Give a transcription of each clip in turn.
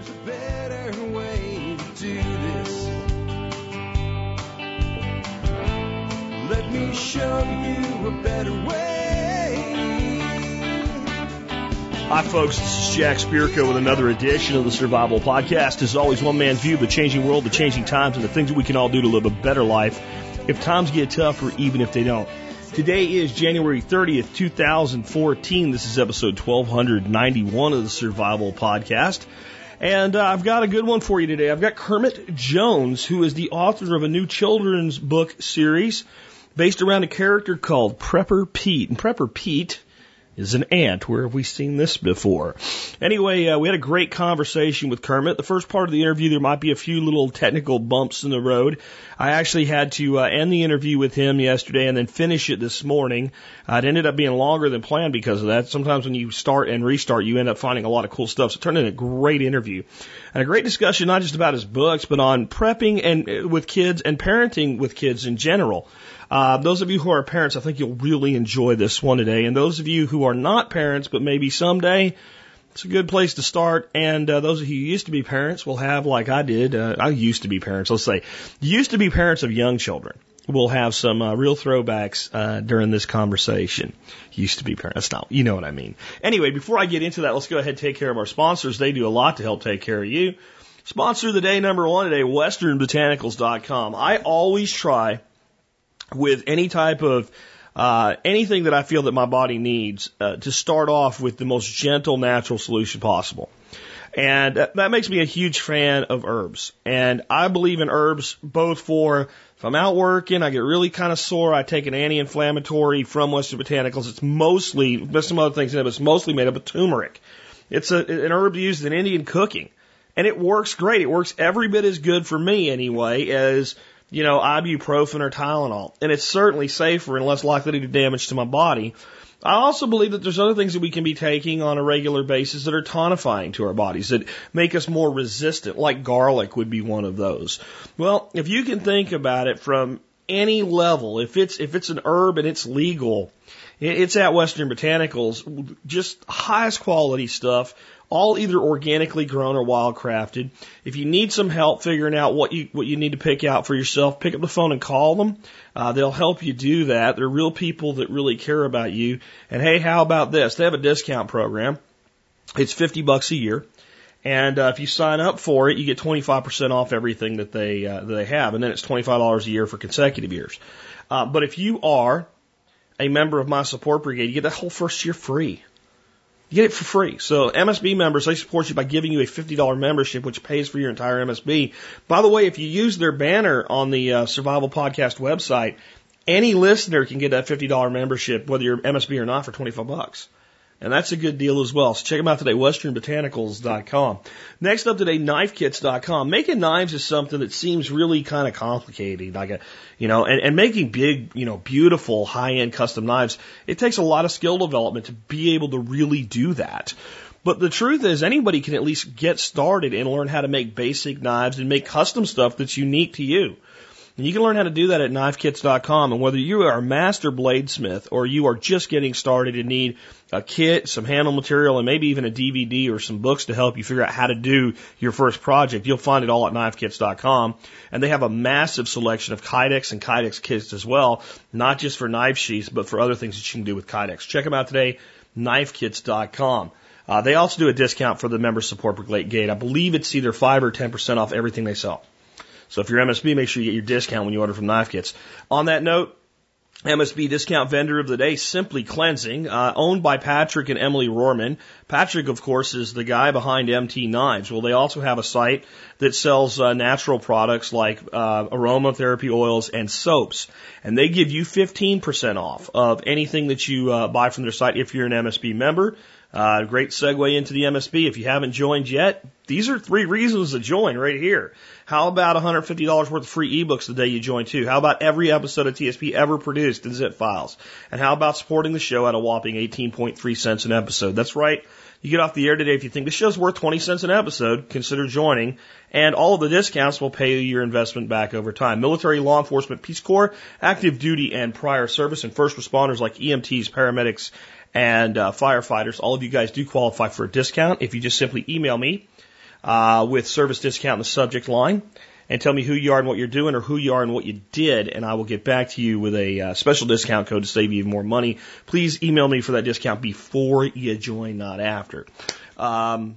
There's a better way to do this. Let me show you a better way. Hi, folks. This is Jack Spirko with another edition of the Survival Podcast. As always, one man's view of the changing world, the changing times, and the things that we can all do to live a better life if times get tough or even if they don't. Today is January 30th, 2014. This is episode 1291 of the Survival Podcast. And uh, I've got a good one for you today. I've got Kermit Jones, who is the author of a new children's book series based around a character called Prepper Pete. And Prepper Pete is an ant. Where have we seen this before? Anyway, uh, we had a great conversation with Kermit. The first part of the interview, there might be a few little technical bumps in the road. I actually had to uh, end the interview with him yesterday and then finish it this morning. Uh, it ended up being longer than planned because of that. Sometimes when you start and restart, you end up finding a lot of cool stuff. So it turned into a great interview and a great discussion, not just about his books, but on prepping and uh, with kids and parenting with kids in general. Uh, those of you who are parents, I think you'll really enjoy this one today. And those of you who are not parents, but maybe someday, it's a good place to start. And uh, those of you who used to be parents will have, like I did, uh, I used to be parents, let's say, used to be parents of young children. We'll have some uh, real throwbacks uh, during this conversation. Used to be parents. That's not, you know what I mean. Anyway, before I get into that, let's go ahead and take care of our sponsors. They do a lot to help take care of you. Sponsor of the day number one today, westernbotanicals.com. I always try with any type of uh, anything that I feel that my body needs uh, to start off with the most gentle, natural solution possible. And that, makes me a huge fan of herbs. And I believe in herbs both for if I'm out working, I get really kind of sore, I take an anti-inflammatory from Western Botanicals. It's mostly, there's some other things in it, but it's mostly made up of turmeric. It's a, an herb used in Indian cooking. And it works great. It works every bit as good for me anyway as you know, ibuprofen or Tylenol. And it's certainly safer and less likely to do damage to my body. I also believe that there's other things that we can be taking on a regular basis that are tonifying to our bodies, that make us more resistant, like garlic would be one of those. Well, if you can think about it from any level, if it's, if it's an herb and it's legal, it's at Western Botanicals, just highest quality stuff all either organically grown or wildcrafted. If you need some help figuring out what you what you need to pick out for yourself, pick up the phone and call them. Uh, they'll help you do that. They're real people that really care about you. And hey, how about this? They have a discount program. It's fifty bucks a year. And uh, if you sign up for it, you get 25% off everything that they uh, that they have, and then it's $25 a year for consecutive years. Uh, but if you are a member of my support brigade, you get that whole first year free. You get it for free. So MSB members, they support you by giving you a $50 membership, which pays for your entire MSB. By the way, if you use their banner on the uh, Survival Podcast website, any listener can get that $50 membership, whether you're MSB or not, for 25 bucks. And that's a good deal as well. So check them out today, westernbotanicals.com. Next up today, knifekits.com. Making knives is something that seems really kind of complicated. Like a, you know, and, and making big, you know, beautiful high-end custom knives, it takes a lot of skill development to be able to really do that. But the truth is anybody can at least get started and learn how to make basic knives and make custom stuff that's unique to you. And you can learn how to do that at knifekits.com. And whether you are a master bladesmith or you are just getting started and need a kit, some handle material, and maybe even a DVD or some books to help you figure out how to do your first project, you'll find it all at knifekits.com. And they have a massive selection of Kydex and Kydex kits as well, not just for knife sheaths, but for other things that you can do with Kydex. Check them out today, knifekits.com. Uh, they also do a discount for the member support brigade. I believe it's either 5 or 10% off everything they sell. So if you're MSB, make sure you get your discount when you order from Knife Kits. On that note, MSB discount vendor of the day, Simply Cleansing, uh, owned by Patrick and Emily Rohrman. Patrick, of course, is the guy behind MT Knives. Well, they also have a site that sells uh, natural products like uh, aromatherapy oils and soaps, and they give you 15% off of anything that you uh, buy from their site if you're an MSB member. Uh, great segue into the MSB. If you haven't joined yet, these are three reasons to join right here. How about $150 worth of free ebooks the day you join too? How about every episode of TSP ever produced in zip files? And how about supporting the show at a whopping 18.3 cents an episode? That's right. You get off the air today if you think the show's worth 20 cents an episode, consider joining. And all of the discounts will pay your investment back over time. Military, law enforcement, Peace Corps, active duty and prior service, and first responders like EMTs, paramedics, and uh, firefighters. All of you guys do qualify for a discount if you just simply email me uh, with service discount in the subject line and tell me who you are and what you're doing or who you are and what you did, and I will get back to you with a uh, special discount code to save you more money. Please email me for that discount before you join, not after. Um,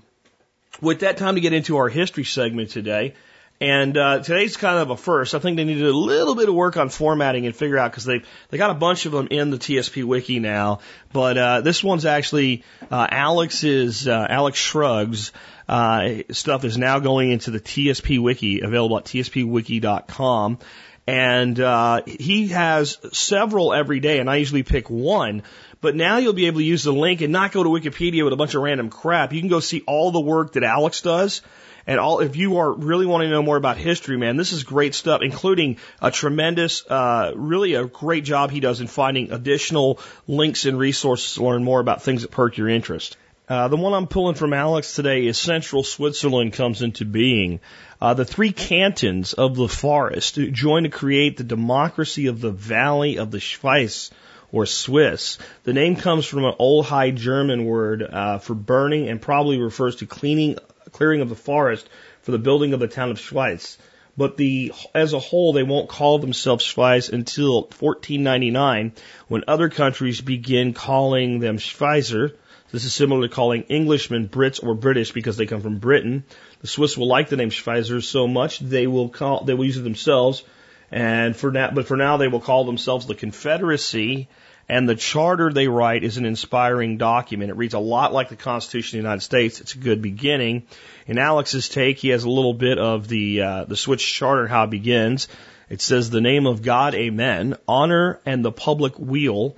with that time to get into our history segment today, and uh, today's kind of a first. I think they needed a little bit of work on formatting and figure out because they they got a bunch of them in the TSP wiki now. But uh, this one's actually uh, Alex's uh, Alex Shrugs uh, stuff is now going into the TSP wiki, available at tspwiki.com. And uh, he has several every day, and I usually pick one. But now you'll be able to use the link and not go to Wikipedia with a bunch of random crap. You can go see all the work that Alex does. And all, if you are really wanting to know more about history, man, this is great stuff, including a tremendous, uh, really a great job he does in finding additional links and resources to learn more about things that perk your interest. Uh, the one I'm pulling from Alex today is Central Switzerland comes into being. Uh, the three cantons of the forest join to create the democracy of the Valley of the Schweiz, or Swiss. The name comes from an old High German word uh, for burning and probably refers to cleaning, clearing of the forest for the building of the town of Schweiz. But the, as a whole, they won't call themselves Schweiz until 1499 when other countries begin calling them Schweizer this is similar to calling Englishmen Brits or British because they come from Britain. The Swiss will like the name Schweizer so much they will call they will use it themselves. And for now, but for now they will call themselves the Confederacy. And the charter they write is an inspiring document. It reads a lot like the Constitution of the United States. It's a good beginning. In Alex's take, he has a little bit of the uh, the Swiss charter how it begins. It says the name of God, Amen. Honor and the public weal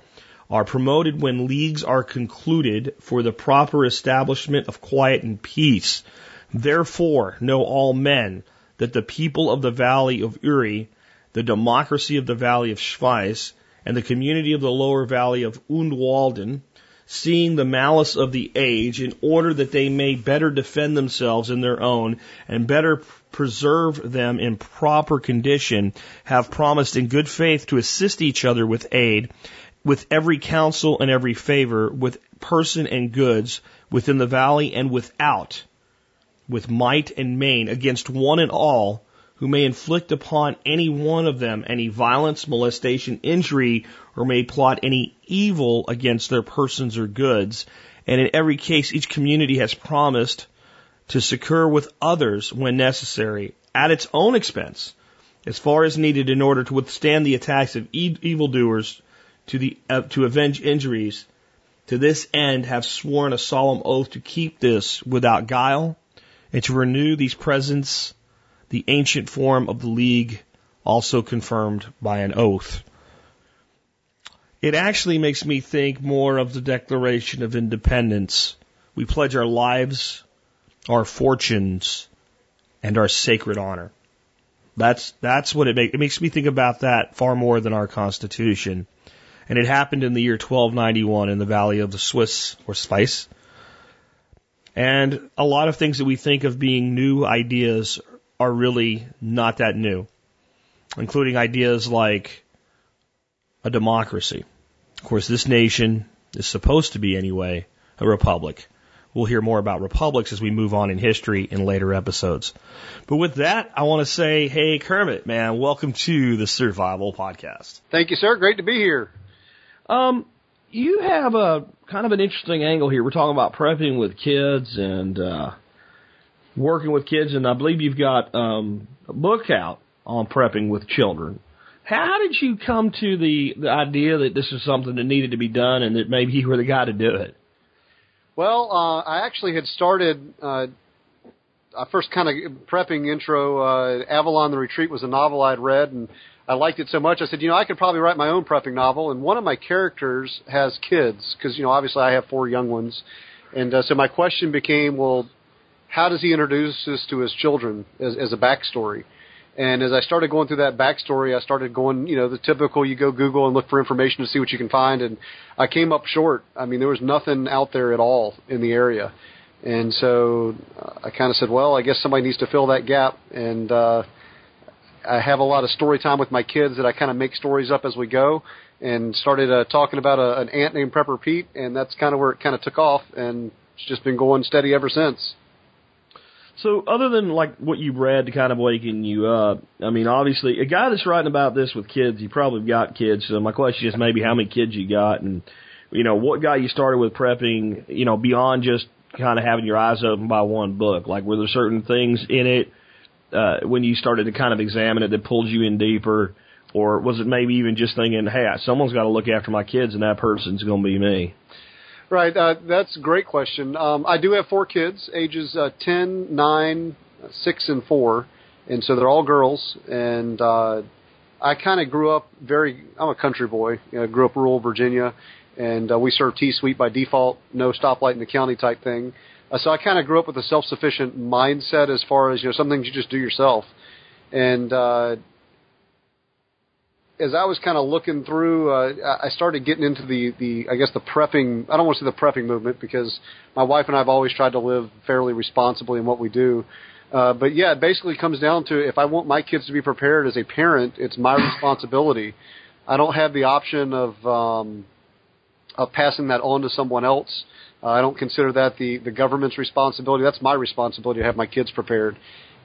are promoted when leagues are concluded for the proper establishment of quiet and peace. Therefore, know all men that the people of the valley of Uri, the democracy of the valley of Schweiz, and the community of the lower valley of Unterwalden, seeing the malice of the age, in order that they may better defend themselves in their own and better preserve them in proper condition, have promised in good faith to assist each other with aid with every counsel and every favor, with person and goods, within the valley and without, with might and main, against one and all, who may inflict upon any one of them any violence, molestation, injury, or may plot any evil against their persons or goods. And in every case, each community has promised to succor with others when necessary, at its own expense, as far as needed in order to withstand the attacks of e- evildoers to, the, uh, to avenge injuries, to this end have sworn a solemn oath to keep this without guile, and to renew these presents, the ancient form of the league, also confirmed by an oath. It actually makes me think more of the Declaration of Independence. We pledge our lives, our fortunes, and our sacred honor. That's that's what it makes. It makes me think about that far more than our Constitution and it happened in the year 1291 in the valley of the Swiss or Spice. And a lot of things that we think of being new ideas are really not that new, including ideas like a democracy. Of course, this nation is supposed to be, anyway, a republic. We'll hear more about republics as we move on in history in later episodes. But with that, I want to say, hey, Kermit, man, welcome to the Survival Podcast. Thank you, sir. Great to be here. Um, you have a kind of an interesting angle here. We're talking about prepping with kids and uh, working with kids, and I believe you've got um, a book out on prepping with children. How did you come to the, the idea that this is something that needed to be done and that maybe you were the guy to do it? Well, uh, I actually had started. Uh, I first kind of prepping intro. Uh, Avalon the Retreat was a novel I'd read, and I liked it so much. I said, you know, I could probably write my own prepping novel. And one of my characters has kids because, you know, obviously I have four young ones. And uh, so my question became, well, how does he introduce this to his children as, as a backstory? And as I started going through that backstory, I started going, you know, the typical you go Google and look for information to see what you can find. And I came up short. I mean, there was nothing out there at all in the area. And so uh, I kind of said, well, I guess somebody needs to fill that gap. And, uh, I have a lot of story time with my kids that I kind of make stories up as we go, and started uh, talking about a, an ant named Prepper Pete, and that's kind of where it kind of took off, and it's just been going steady ever since. So, other than like what you read to kind of waking you up, I mean, obviously, a guy that's writing about this with kids, you probably got kids. So, my question is maybe how many kids you got, and you know, what got you started with prepping? You know, beyond just kind of having your eyes open by one book. Like, were there certain things in it uh, when you started to kind of examine it that pulled you in deeper, or was it maybe even just thinking, hey, someone's got to look after my kids, and that person's going to be me? Right, uh, that's a great question. Um, I do have four kids, ages uh, 10, 9, 6, and 4, and so they're all girls. And uh, I kind of grew up very, I'm a country boy, you know, grew up rural Virginia, and uh, we serve T Suite by default, no stoplight in the county type thing. Uh, so I kind of grew up with a self sufficient mindset as far as, you know, some things you just do yourself. And, uh, as I was kind of looking through, uh, I started getting into the, the, I guess the prepping, I don't want to say the prepping movement because my wife and I have always tried to live fairly responsibly in what we do. Uh, but yeah, it basically comes down to if I want my kids to be prepared as a parent, it's my responsibility. I don't have the option of, um, of passing that on to someone else. Uh, I don't consider that the, the government's responsibility. That's my responsibility to have my kids prepared.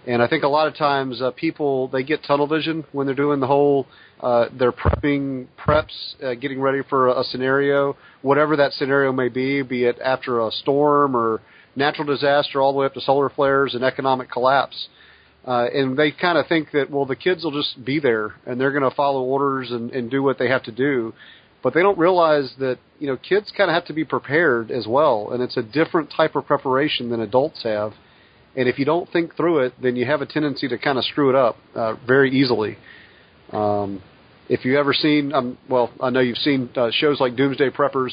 And I think a lot of times uh, people they get tunnel vision when they're doing the whole uh, they're prepping preps, uh, getting ready for a, scenario, whatever that scenario may be, be it after a storm or natural disaster, all the way up to solar flares and economic collapse. Uh, and they kind of think that well the kids will just be there and they're going to follow orders and, and do what they have to do, but they don't realize that you know kids kind of have to be prepared as well, and it's a different type of preparation than adults have. And if you don't think through it, then you have a tendency to kind of screw it up uh, very easily. Um, if you ever seen, um, well, I know you've seen uh, shows like Doomsday Preppers.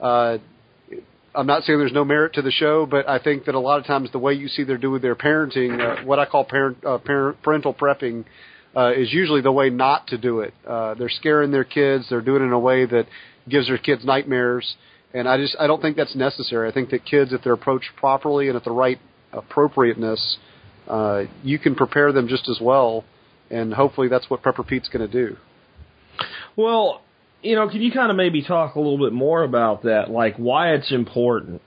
Uh, I'm not saying there's no merit to the show, but I think that a lot of times the way you see they're doing their parenting, uh, what I call parent, uh, parent parental prepping, uh, is usually the way not to do it. Uh, they're scaring their kids. They're doing it in a way that gives their kids nightmares. And I just I don't think that's necessary. I think that kids, if they're approached properly and at the right appropriateness, uh, you can prepare them just as well, and hopefully that's what Prepper Pete's going to do. Well, you know, can you kind of maybe talk a little bit more about that, like why it's important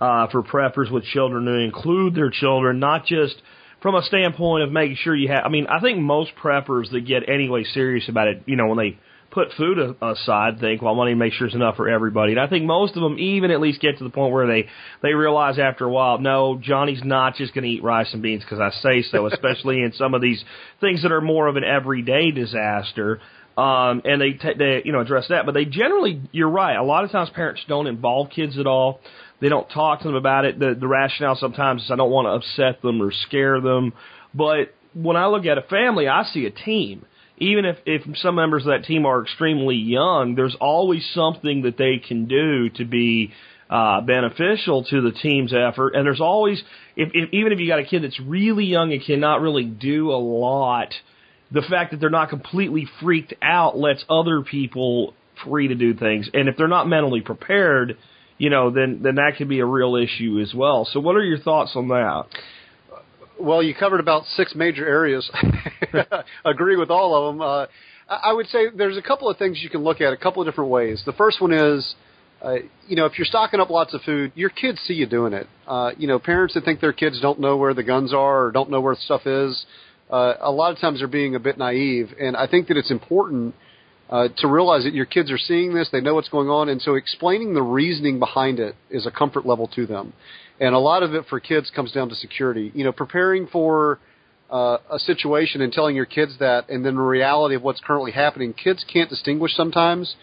uh, for preppers with children to include their children, not just from a standpoint of making sure you have. I mean, I think most preppers that get anyway serious about it, you know, when they put food aside, think, well, I want to make sure it's enough for everybody. And I think most of them even at least get to the point where they they realize after a while, no, Johnny's not just going to eat rice and beans because I say so. Especially in some of these things that are more of an everyday disaster. Um, and they, t- they, you know, address that. But they generally, you're right. A lot of times parents don't involve kids at all. They don't talk to them about it. The, the rationale sometimes is I don't want to upset them or scare them. But when I look at a family, I see a team even if, if some members of that team are extremely young, there's always something that they can do to be uh, beneficial to the team's effort. And there's always, if, if, even if you got a kid that's really young and cannot really do a lot, the fact that they're not completely freaked out lets other people free to do things. And if they're not mentally prepared, you know, then then that could be a real issue as well. So, what are your thoughts on that? Well, you covered about six major areas. Agree with all of them. Uh, I would say there's a couple of things you can look at a couple of different ways. The first one is, uh, you know, if you're stocking up lots of food, your kids see you doing it. Uh, you know, parents that think their kids don't know where the guns are or don't know where stuff is, uh, a lot of times they're being a bit naive. And I think that it's important uh, to realize that your kids are seeing this, they know what's going on, and so explaining the reasoning behind it is a comfort level to them. And a lot of it for kids comes down to security. You know, preparing for uh, a situation and telling your kids that, and then the reality of what's currently happening, kids can't distinguish sometimes.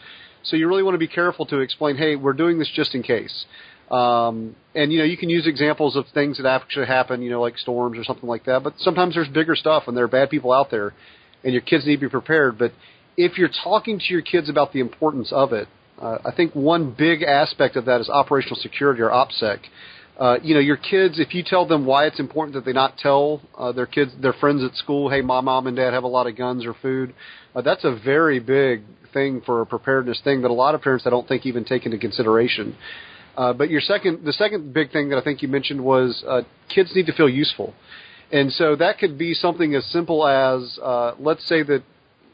So you really want to be careful to explain, hey, we're doing this just in case. Um, and you know, you can use examples of things that actually happen, you know, like storms or something like that. But sometimes there's bigger stuff, and there are bad people out there, and your kids need to be prepared. But if you're talking to your kids about the importance of it, uh, I think one big aspect of that is operational security or OPSEC. Uh, you know, your kids, if you tell them why it's important that they not tell uh, their kids, their friends at school, hey, my mom and dad have a lot of guns or food, uh, that's a very big thing for a preparedness thing that a lot of parents I don't think even take into consideration. Uh, but your second, the second big thing that I think you mentioned was uh, kids need to feel useful, and so that could be something as simple as uh, let's say that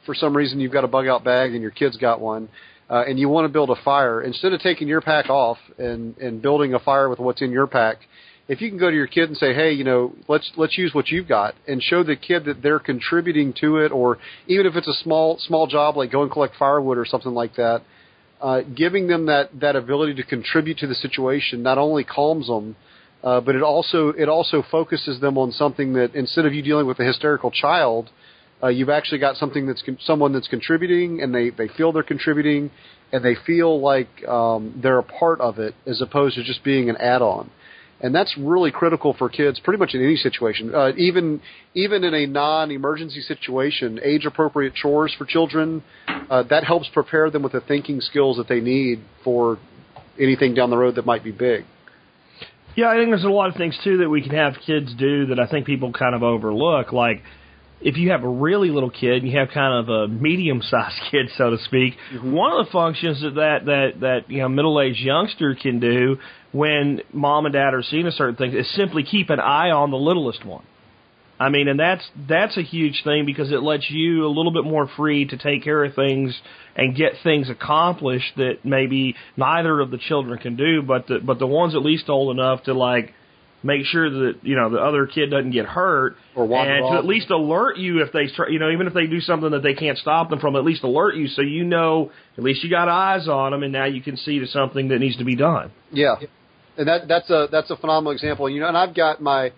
for some reason you've got a bug out bag and your kids got one uh, and you want to build a fire, instead of taking your pack off and, and building a fire with what's in your pack, if you can go to your kid and say, "Hey, you know, let's let's use what you've got," and show the kid that they're contributing to it, or even if it's a small small job like go and collect firewood or something like that, uh, giving them that that ability to contribute to the situation not only calms them, uh, but it also it also focuses them on something that instead of you dealing with a hysterical child, uh, you've actually got something that's con- someone that's contributing, and they they feel they're contributing, and they feel like um, they're a part of it as opposed to just being an add-on. And that's really critical for kids pretty much in any situation. Uh, even even in a non-emergency situation age appropriate chores for children uh, that helps prepare them with the thinking skills that they need for anything down the road that might be big. Yeah i think there's a lot of things too that we can have kids do that i think people kind of overlook. Like if you have a really little kid, you have kind of a medium-sized kid, so to speak. Mm-hmm. One of the functions that that that, that you know middle-aged youngster can do when mom and dad are seeing a certain thing is simply keep an eye on the littlest one. I mean, and that's that's a huge thing because it lets you a little bit more free to take care of things and get things accomplished that maybe neither of the children can do, but the but the ones at least old enough to like make sure that you know the other kid doesn't get hurt, or and off. to at least alert you if they try, you know even if they do something that they can't stop them from, at least alert you so you know at least you got eyes on them, and now you can see to something that needs to be done. Yeah, and that that's a that's a phenomenal example. You know, and I've got my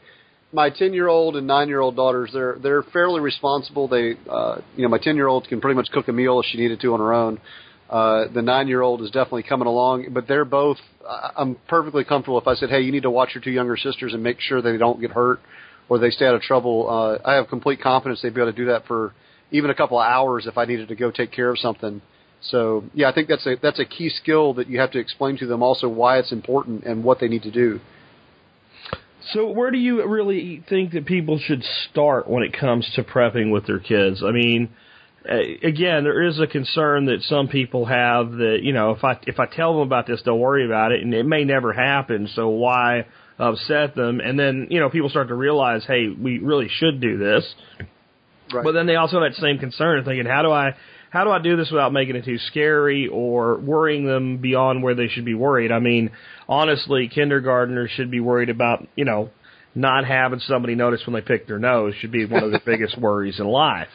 my ten year old and nine year old daughters. They're they're fairly responsible. They uh, you know my ten year old can pretty much cook a meal if she needed to on her own. Uh, the nine year old is definitely coming along, but they're both. I'm perfectly comfortable if I said, "Hey, you need to watch your two younger sisters and make sure they don't get hurt or they stay out of trouble." Uh, I have complete confidence they'd be able to do that for even a couple of hours if I needed to go take care of something. So yeah, I think that's a that's a key skill that you have to explain to them also why it's important and what they need to do. So where do you really think that people should start when it comes to prepping with their kids? I mean, Uh, again, there is a concern that some people have that you know if I if I tell them about this, they'll worry about it, and it may never happen. So why upset them? And then you know people start to realize, hey, we really should do this. Right. But then they also have that same concern, of thinking, how do I how do I do this without making it too scary or worrying them beyond where they should be worried? I mean, honestly, kindergartners should be worried about you know not having somebody notice when they pick their nose should be one of their biggest worries in life.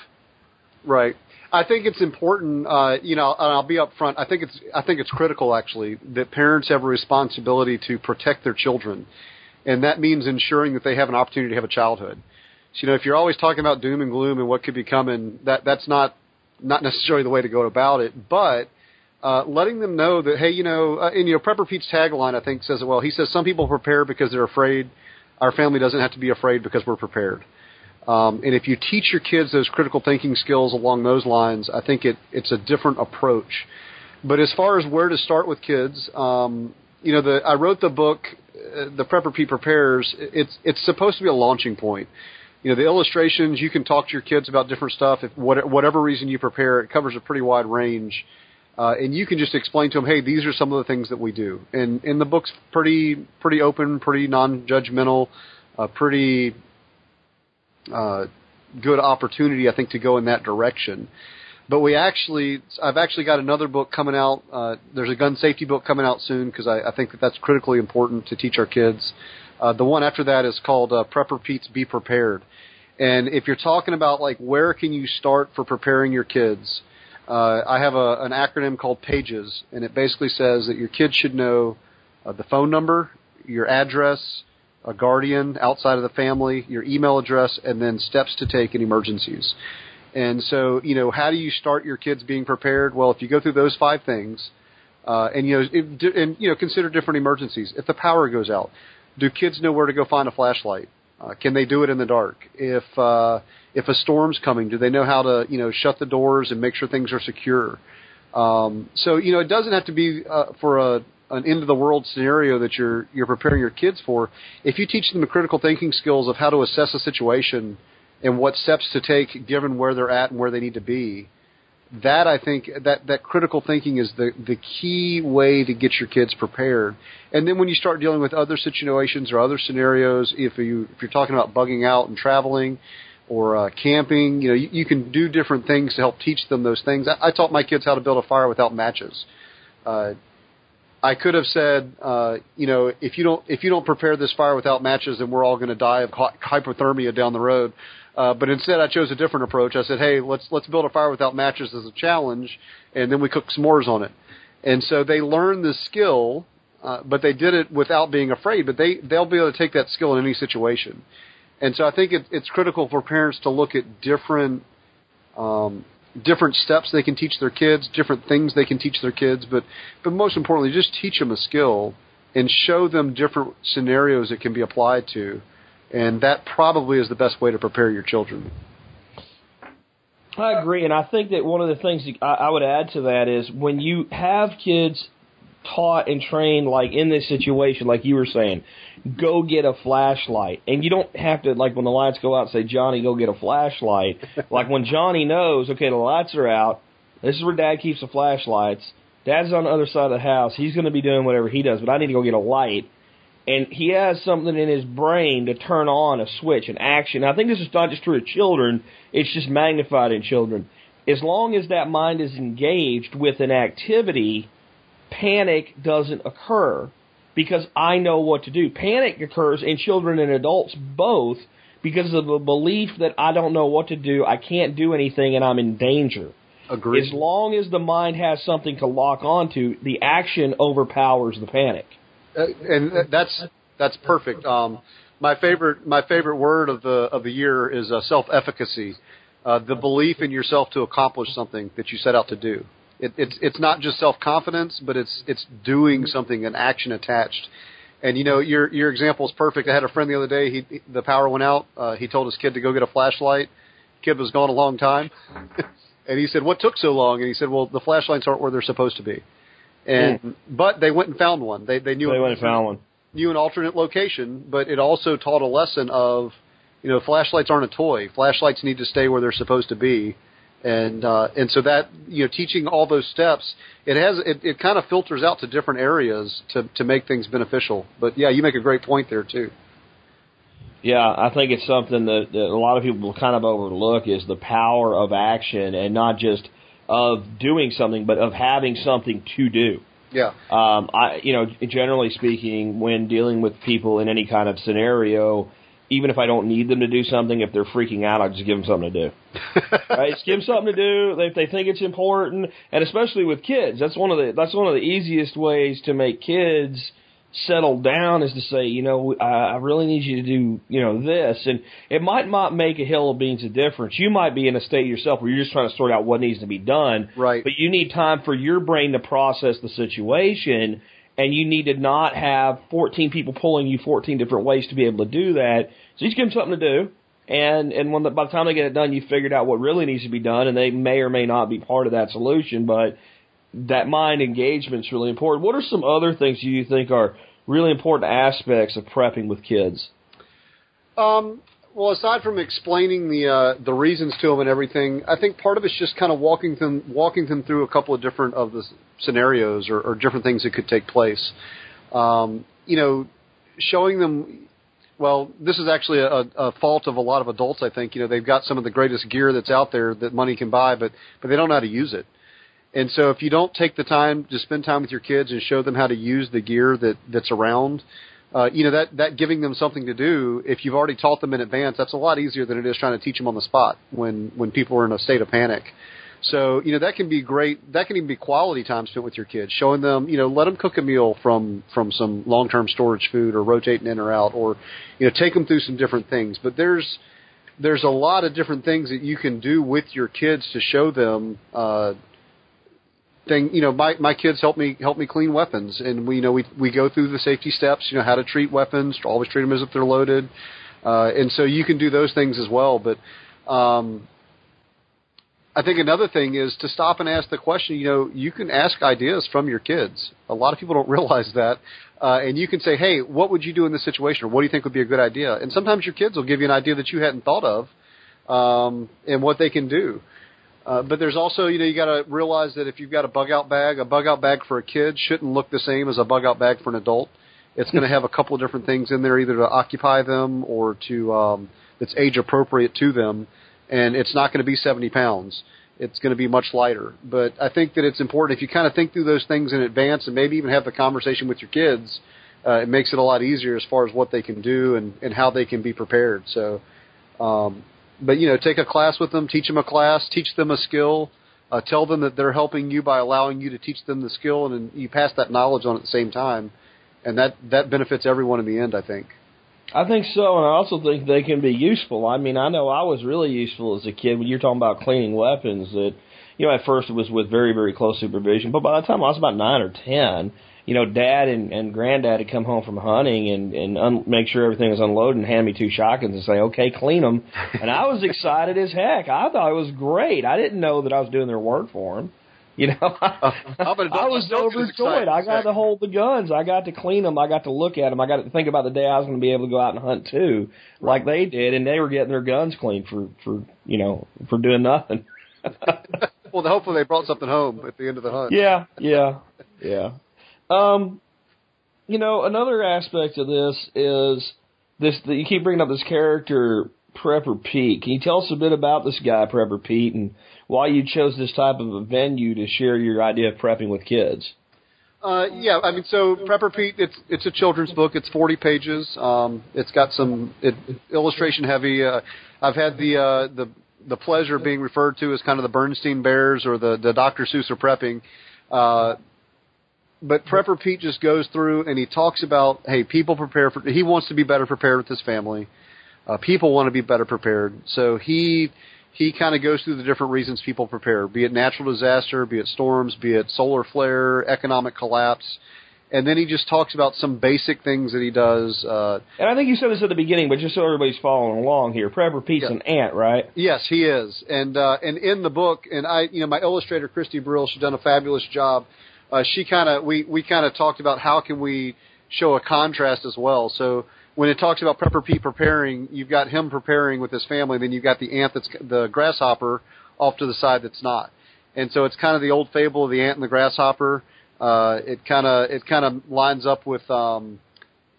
Right. I think it's important, uh, you know, and I'll be upfront. I think it's I think it's critical actually that parents have a responsibility to protect their children, and that means ensuring that they have an opportunity to have a childhood. So, you know, if you're always talking about doom and gloom and what could be coming, that that's not not necessarily the way to go about it. But uh, letting them know that hey, you know, uh, and you know, Prepper Pete's tagline I think says it well. He says some people prepare because they're afraid. Our family doesn't have to be afraid because we're prepared. Um, and if you teach your kids those critical thinking skills along those lines, I think it, it's a different approach. But as far as where to start with kids, um, you know, the, I wrote the book, uh, The Prepper Pete Prepares. It's it's supposed to be a launching point. You know, the illustrations you can talk to your kids about different stuff. If what, whatever reason you prepare, it covers a pretty wide range, uh, and you can just explain to them, hey, these are some of the things that we do. And and the book's pretty pretty open, pretty non-judgmental, uh, pretty uh, good opportunity, I think, to go in that direction. But we actually, I've actually got another book coming out. Uh, there's a gun safety book coming out soon because I, I think that that's critically important to teach our kids. Uh, the one after that is called uh, Prepper Pete's Be Prepared. And if you're talking about like where can you start for preparing your kids, uh, I have a, an acronym called PAGES, and it basically says that your kids should know uh, the phone number, your address, a guardian outside of the family, your email address, and then steps to take in emergencies. And so, you know, how do you start your kids being prepared? Well, if you go through those five things, uh, and you know, if, and you know, consider different emergencies. If the power goes out, do kids know where to go find a flashlight? Uh, can they do it in the dark? If uh, if a storm's coming, do they know how to you know shut the doors and make sure things are secure? Um, so you know, it doesn't have to be uh, for a an end of the world scenario that you're you're preparing your kids for, if you teach them the critical thinking skills of how to assess a situation and what steps to take given where they're at and where they need to be, that I think that that critical thinking is the the key way to get your kids prepared. And then when you start dealing with other situations or other scenarios, if you if you're talking about bugging out and traveling or uh, camping, you know you, you can do different things to help teach them those things. I, I taught my kids how to build a fire without matches. Uh, I could have said, uh, you know, if you don't if you don't prepare this fire without matches, then we're all going to die of hypothermia down the road. Uh, but instead, I chose a different approach. I said, hey, let's let's build a fire without matches as a challenge, and then we cook s'mores on it. And so they learned the skill, uh, but they did it without being afraid. But they they'll be able to take that skill in any situation. And so I think it, it's critical for parents to look at different um, different steps they can teach their kids, different things they can teach their kids, but but most importantly, just teach them a skill and show them different scenarios it can be applied to, and that probably is the best way to prepare your children. I agree, and I think that one of the things I, I would add to that is when you have kids taught and trained like in this situation, like you were saying, go get a flashlight. And you don't have to like when the lights go out say, Johnny, go get a flashlight. like when Johnny knows, okay, the lights are out, this is where dad keeps the flashlights. Dad's on the other side of the house. He's gonna be doing whatever he does, but I need to go get a light. And he has something in his brain to turn on a switch, an action. I think this is not just true of children, it's just magnified in children. As long as that mind is engaged with an activity, panic doesn't occur because I know what to do. Panic occurs in children and adults both because of the belief that I don't know what to do, I can't do anything, and I'm in danger. Agreed. As long as the mind has something to lock onto, the action overpowers the panic. Uh, and that's that's perfect. Um, my favorite my favorite word of the of the year is uh, self efficacy, uh, the belief in yourself to accomplish something that you set out to do. It, it's it's not just self confidence, but it's it's doing something, an action attached. And you know your your example is perfect. I had a friend the other day. He the power went out. Uh, he told his kid to go get a flashlight. Kid was gone a long time, and he said, "What took so long?" And he said, "Well, the flashlights aren't where they're supposed to be." And but they went and found one. They they knew They went and found one. knew an alternate location, but it also taught a lesson of, you know, flashlights aren't a toy. Flashlights need to stay where they're supposed to be, and uh, and so that you know, teaching all those steps, it has it, it kind of filters out to different areas to to make things beneficial. But yeah, you make a great point there too. Yeah, I think it's something that, that a lot of people kind of overlook is the power of action and not just of doing something, but of having something to do. Yeah, Um, I, you know, generally speaking, when dealing with people in any kind of scenario, even if I don't need them to do something, if they're freaking out, I just give them something to do. right? Just give them something to do if they think it's important, and especially with kids, that's one of the that's one of the easiest ways to make kids settle down is to say, you know, I, I really need you to do, you know, this, and it might not make a hill of beans a difference. You might be in a state yourself where you're just trying to sort out what needs to be done, Right. But you need time for your brain to process the situation, and you need to not have 14 people pulling you 14 different ways to be able to do that. So you just give them something to do. And and when the, by the time they get it done, you figured out what really needs to be done, and they may or may not be part of that solution. But that mind engagement is really important. What are some other things you think are really important aspects of prepping with kids? Um, well, aside from explaining the uh, the reasons to them and everything, I think part of it's just kind of walking them walking them through a couple of different of the scenarios or, or different things that could take place. Um, you know, showing them. Well, this is actually a, a fault of a lot of adults. I think you know they've got some of the greatest gear that's out there that money can buy, but but they don't know how to use it. And so if you don't take the time to spend time with your kids and show them how to use the gear that that's around, uh, you know that that giving them something to do. If you've already taught them in advance, that's a lot easier than it is trying to teach them on the spot when when people are in a state of panic. So you know that can be great. That can even be quality time spent with your kids, showing them you know let them cook a meal from from some long term storage food or rotating in or out, or you know take them through some different things. But there's there's a lot of different things that you can do with your kids to show them uh, thing you know my my kids help me help me clean weapons and we you know we we go through the safety steps you know how to treat weapons always treat them as if they're loaded uh and so you can do those things as well but um I think another thing is to stop and ask the question. You know, you can ask ideas from your kids. A lot of people don't realize that, uh, and you can say, "Hey, what would you do in this situation?" or "What do you think would be a good idea?" And sometimes your kids will give you an idea that you hadn't thought of, um, and what they can do. Uh, but there's also, you know, you got to realize that if you've got a bug out bag, a bug out bag for a kid shouldn't look the same as a bug out bag for an adult. It's going to have a couple of different things in there, either to occupy them or to um, that's age appropriate to them, and it's not going to be 70 pounds. it's going to be much lighter. But I think that it's important if you kind of think through those things in advance and maybe even have the conversation with your kids. Uh, it makes it a lot easier as far as what they can do and, and how they can be prepared. So, um, but you know, take a class with them, teach them a class, teach them a skill, uh, tell them that they're helping you by allowing you to teach them the skill, and, and you pass that knowledge on at the same time, and that that benefits everyone in the end. I think. I think so, and I also think they can be useful. I mean, I know I was really useful as a kid when you're talking about cleaning weapons. That you know, at first it was with very very close supervision, but by the time I was about nine or ten, you know, dad and, and granddad would come home from hunting and, and un- make sure everything was unloaded and hand me two shotguns and say, okay, clean them. And I was excited as heck. I thought it was great. I didn't know that I was doing their work for them. You know, Uh, I was overjoyed. I got to hold the guns. I got to clean them. I got to look at them. I got to think about the day I was going to be able to go out and hunt too, like they did, and they were getting their guns cleaned for for you know for doing nothing. well, hopefully they brought something home at the end of the hunt. Yeah, yeah, yeah. Um, you know, another aspect of this is this. That you keep bringing up this character, Prepper Pete. Can you tell us a bit about this guy, Prepper Pete, and why you chose this type of a venue to share your idea of prepping with kids? Uh, yeah, I mean, so Prepper Pete, it's it's a children's book. It's 40 pages. Um, it's got some it, illustration heavy. Uh, I've had the uh, the the pleasure of being referred to as kind of the Berenstain Bears or the the Dr. Seuss of prepping. Uh, but Prepper Pete just goes through and he talks about hey, people prepare for. He wants to be better prepared with his family. Uh, people want to be better prepared, so he he kind of goes through the different reasons people prepare, be it natural disaster, be it storms, be it solar flare, economic collapse. And then he just talks about some basic things that he does. Uh, and I think you said this at the beginning, but just so everybody's following along here, Prepper Pete's yeah. an ant, right? Yes, he is. And uh, and in the book, and I, you know, my illustrator Christy Brill, she's done a fabulous job. Uh, she kind of we we kind of talked about how can we show a contrast as well. So when it talks about Prepper Pete preparing, you've got him preparing with his family, then you've got the ant that's the grasshopper off to the side that's not. And so it's kind of the old fable of the ant and the grasshopper. Uh, it kind of it kind of lines up with um,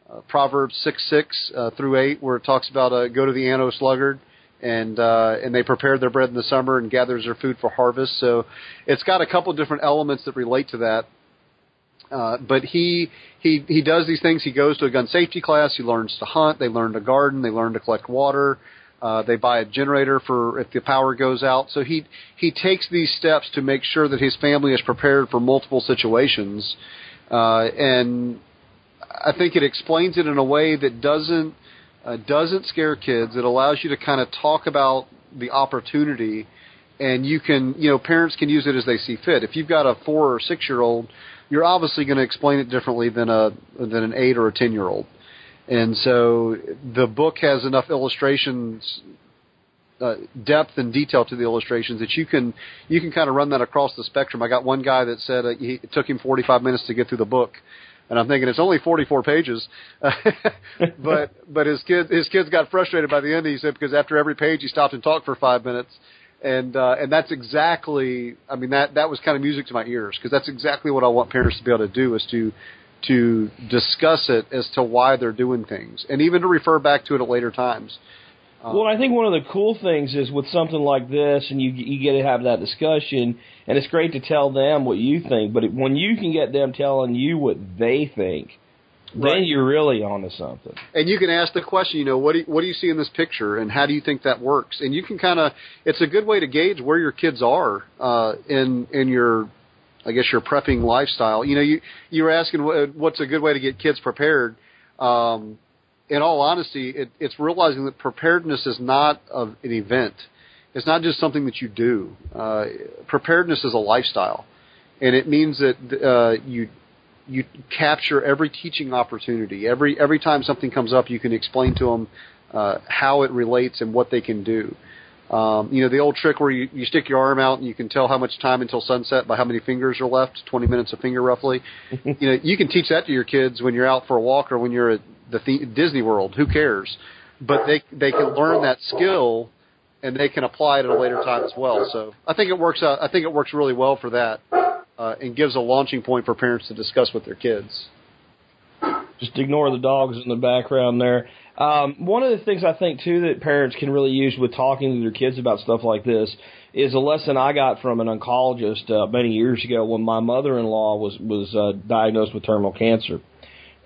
uh, Proverbs six six uh, through eight, where it talks about uh, go to the ant, O sluggard, and uh, and they prepare their bread in the summer and gathers their food for harvest. So it's got a couple different elements that relate to that. Uh, but he he he does these things. He goes to a gun safety class. He learns to hunt. They learn to garden. They learn to collect water. Uh, they buy a generator for if the power goes out. So he he takes these steps to make sure that his family is prepared for multiple situations, uh, and I think it explains it in a way that doesn't uh, doesn't scare kids. It allows you to kind of talk about the opportunity, and you can you know parents can use it as they see fit. If you've got a four or six year old you're obviously going to explain it differently than a than an eight or a ten year old. And so the book has enough illustrations, uh, depth and detail to the illustrations that you can you can kind of run that across the spectrum. I got one guy that said uh, he, it took him 45 minutes to get through the book, and I'm thinking it's only 44 pages. but but his kids his kids got frustrated by the end. He said because after every page he stopped and talked for five minutes and uh, and that's exactly I mean that that was kind of music to my ears because that's exactly what I want parents to be able to do is to to discuss it as to why they're doing things and even to refer back to it at later times. Um, well, I think one of the cool things is with something like this, and you you get to have that discussion, and it's great to tell them what you think. But when you can get them telling you what they think, Right. then you're really onto something. And you can ask the question, you know, what do you, what do you see in this picture, and how do you think that works? And you can kind of, it's a good way to gauge where your kids are uh, in in your, I guess your prepping lifestyle. You know, you you were asking what, what's a good way to get kids prepared. Um, in all honesty, it, it's realizing that preparedness is not of an event. It's not just something that you do. Uh, preparedness is a lifestyle, and it means that uh, you you capture every teaching opportunity. Every every time something comes up, you can explain to them uh, how it relates and what they can do. Um, you know the old trick where you, you stick your arm out and you can tell how much time until sunset by how many fingers are left, 20 minutes a finger roughly. you know you can teach that to your kids when you're out for a walk or when you're at the th- Disney World. Who cares? But they they can learn that skill and they can apply it at a later time as well. So I think it works out. I think it works really well for that uh, and gives a launching point for parents to discuss with their kids. Just ignore the dogs in the background there. Um, one of the things I think too that parents can really use with talking to their kids about stuff like this is a lesson I got from an oncologist uh, many years ago when my mother-in-law was was uh, diagnosed with terminal cancer,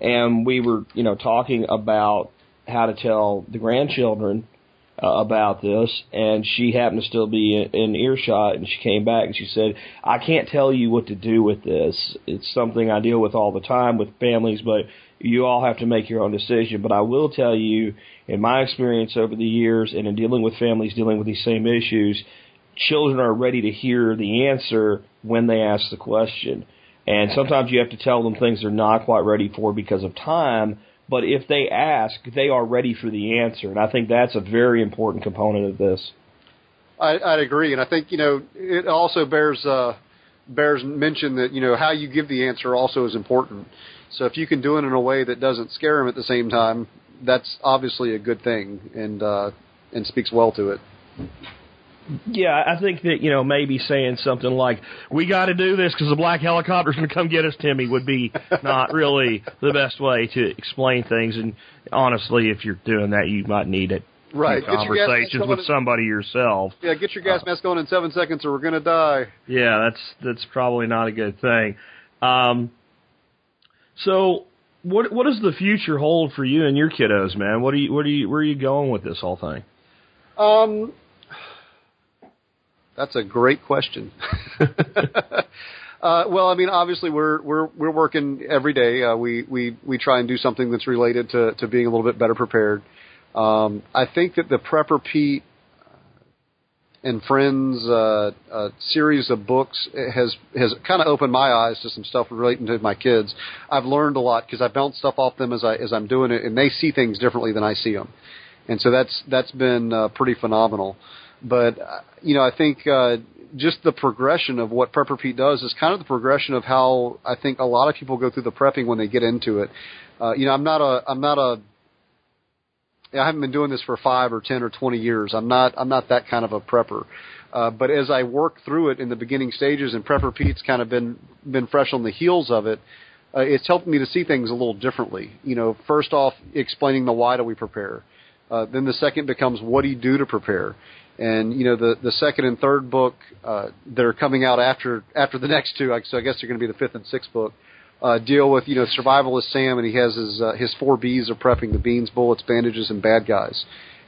and we were you know talking about how to tell the grandchildren uh, about this, and she happened to still be in, in earshot, and she came back and she said, "I can't tell you what to do with this. It's something I deal with all the time with families, but you all have to make your own decision. But I will tell you, in my experience over the years and in dealing with families dealing with these same issues, children are ready to hear the answer when they ask the question. And sometimes you have to tell them things they're not quite ready for because of time. But if they ask, they are ready for the answer. And I think that's a very important component of this. I, I'd agree, and I think you know it also bears uh, bears mention that you know how you give the answer also is important. So if you can do it in a way that doesn't scare them at the same time, that's obviously a good thing and uh, and speaks well to it. Yeah, I think that you know maybe saying something like "We got to do this because the black helicopter's going to come get us," Timmy, would be not really the best way to explain things. And honestly, if you're doing that, you might need it. Right. Conversations with somebody yourself. Yeah, get your gas mask on in seven seconds, or we're going to die. Yeah, that's that's probably not a good thing. Um, so, what what does the future hold for you and your kiddos, man? What are you what are you where are you going with this whole thing? Um, that's a great question. uh, well, I mean, obviously we're we're we're working every day. Uh, we we we try and do something that's related to to being a little bit better prepared. Um, I think that the Prepper Pete and Friends uh, uh, series of books has has kind of opened my eyes to some stuff relating to my kids. I've learned a lot because I bounce stuff off them as I as I'm doing it, and they see things differently than I see them, and so that's that's been uh, pretty phenomenal. But uh, you know, I think uh, just the progression of what Prepper Pete does is kind of the progression of how I think a lot of people go through the prepping when they get into it. Uh, you know, I'm not a I'm not a I haven't been doing this for five or ten or twenty years. I'm not I'm not that kind of a prepper. Uh, but as I work through it in the beginning stages, and Prepper Pete's kind of been been fresh on the heels of it, uh, it's helped me to see things a little differently. You know, first off, explaining the why do we prepare. Uh, then the second becomes what do you do to prepare. And you know the the second and third book uh, that are coming out after after the next two, so I guess they're going to be the fifth and sixth book uh, deal with you know survivalist Sam, and he has his uh, his four B's of prepping: the beans, bullets, bandages, and bad guys.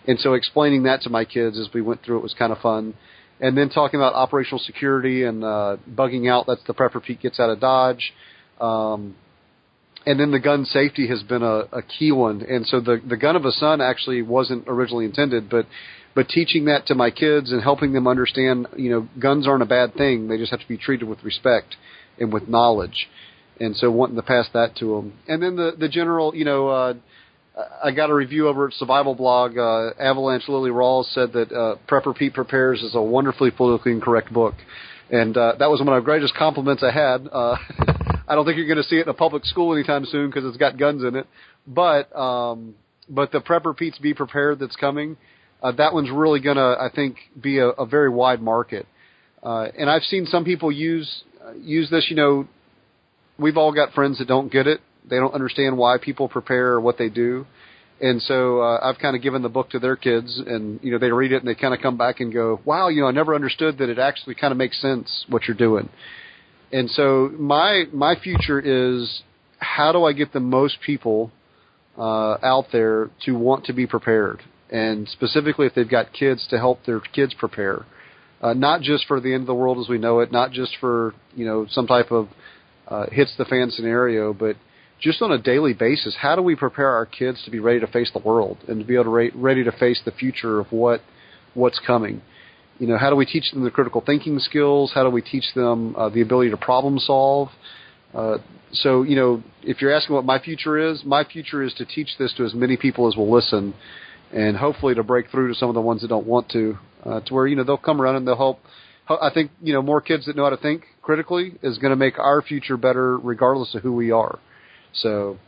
And so explaining that to my kids as we went through it was kind of fun. And then talking about operational security and uh, bugging out. That's the prepper Pete gets out of Dodge. Um, and then the gun safety has been a, a key one. And so the the gun of a son actually wasn't originally intended, but but teaching that to my kids and helping them understand, you know, guns aren't a bad thing. They just have to be treated with respect and with knowledge and so wanting to pass that to them. And then the the general, you know, uh, I got a review over at Survival Blog. Uh, Avalanche Lily Rawles said that uh, Prepper Pete Prepares is a wonderfully politically incorrect book, and uh, that was one of the greatest compliments I had. Uh, I don't think you're going to see it in a public school anytime soon because it's got guns in it, but um, but the Prepper Pete's Be Prepared that's coming, uh, that one's really going to I think be a, a very wide market. Uh, and I've seen some people use uh, use this, you know, we've all got friends that don't get it. They don't understand why people prepare or what they do. And so uh, I've kind of given the book to their kids, and you know they read it and they kind of come back and go, "Wow, you know I never understood that it actually kind of makes sense what you're doing." And so my my future is how do I get the most people uh, out there to want to be prepared, and specifically if they've got kids to help their kids prepare, uh, not just for the end of the world as we know it, not just for you know some type of uh, hits the fan scenario, but just on a daily basis, how do we prepare our kids to be ready to face the world and to be able to re- ready to face the future of what what's coming? You know, how do we teach them the critical thinking skills? How do we teach them uh, the ability to problem solve? Uh, so, you know, if you're asking what my future is, my future is to teach this to as many people as will listen, and hopefully to break through to some of the ones that don't want to, uh, to where you know they'll come around and they'll help I think you know more kids that know how to think critically is going to make our future better, regardless of who we are. So.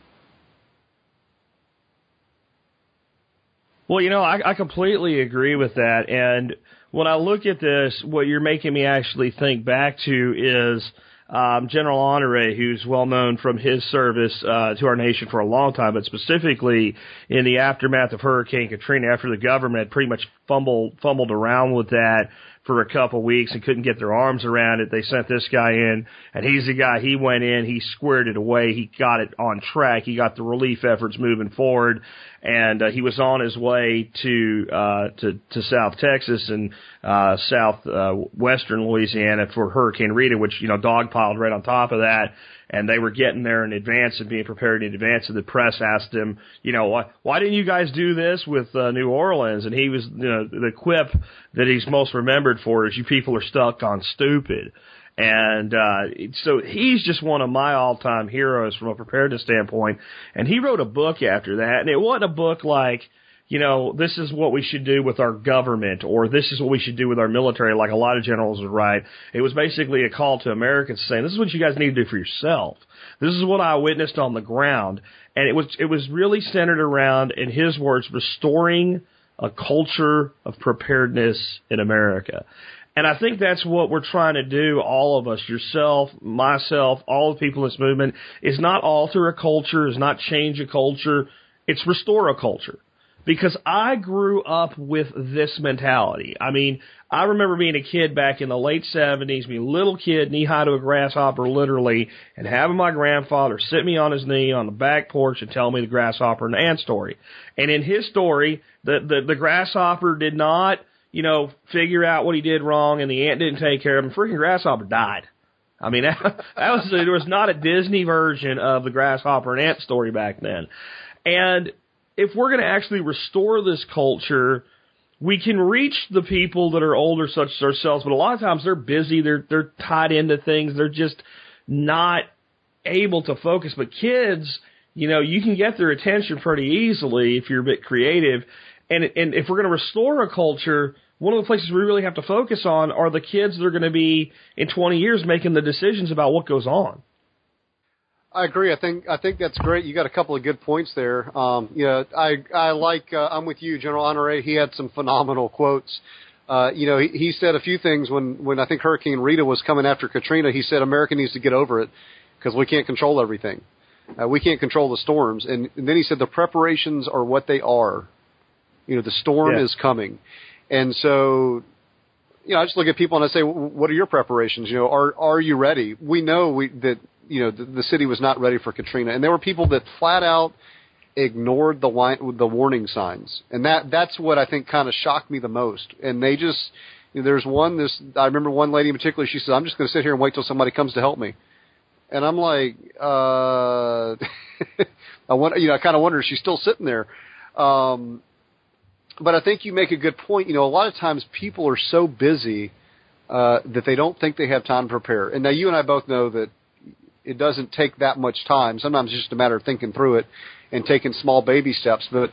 Well, you know, I, I completely agree with that. And when I look at this, what you're making me actually think back to is um, General Honore, who's well known from his service uh, to our nation for a long time, but specifically in the aftermath of Hurricane Katrina, after the government pretty much fumbled fumbled around with that for a couple weeks and couldn't get their arms around it. They sent this guy in, and he's the guy. He went in, he squared it away, he got it on track, he got the relief efforts moving forward, and uh, he was on his way to uh, to to South Texas and uh, South uh, Western Louisiana for Hurricane Rita, which you know dogpiled right on top of that and they were getting there in advance and being prepared in advance. And the press asked him, you know, why, why didn't you guys do this with uh, New Orleans? And he was, you know, the quip that he's most remembered for is, "You people are stuck on stupid." And uh, so he's just one of my all-time heroes from a preparedness standpoint. And he wrote a book after that, and it wasn't a book like you know, this is what we should do with our government, or this is what we should do with our military, like a lot of generals would write. It was basically a call to Americans saying, this is what you guys need to do for yourself. This is what I witnessed on the ground. And it was, it was really centered around, in his words, restoring a culture of preparedness in America. And I think that's what we're trying to do, all of us, yourself, myself, all the people in this movement, is not alter a culture, is not change a culture, it's restore a culture because I grew up with this mentality. I mean, I remember being a kid back in the late 70s, being a little kid, knee high to a grasshopper, literally, and having my grandfather sit me on his knee on the back porch and tell me the grasshopper and the ant story. And in his story, the, the, the grasshopper did not, you know, figure out what he did wrong and the ant didn't take care of him. Freaking grasshopper died. I mean, that, that was, there was not a Disney version of the grasshopper and ant story back then. And if we're going to actually restore this culture, we can reach the people that are older, such as ourselves. But a lot of times they're busy, they're they're tied into things, they're just not able to focus. But kids, you know, you can get their attention pretty easily if you're a bit creative. And and if we're going to restore a culture, one of the places we really have to focus on are the kids that are going to be in 20 years making the decisions about what goes on. I agree. I think I think that's great. You got a couple of good points there. Um, know, I I like. Uh, I'm with you, General Honore. He had some phenomenal quotes. Uh, you know, he, he said a few things when when I think Hurricane Rita was coming after Katrina. He said America needs to get over it because we can't control everything. Uh, we can't control the storms. And, and then he said the preparations are what they are. You know, the storm Yeah. is coming, and so you know, I just look at people and I say, "What are your preparations? You know, are are you ready?" We know we that you know the, the city was not ready for Katrina, and there were people that flat out ignored the wi- the warning signs, and that that's what I think kind of shocked me the most. And they just you know, there's one this I remember one lady in particular. She said, "I'm just going to sit here and wait till somebody comes to help me," and I'm like, uh, I wonder, you know, I kind of wonder if she's still sitting there. Um, but I think you make a good point. You know, a lot of times people are so busy uh, that they don't think they have time to prepare. And now you and I both know that it doesn't take that much time. Sometimes it's just a matter of thinking through it and taking small baby steps. But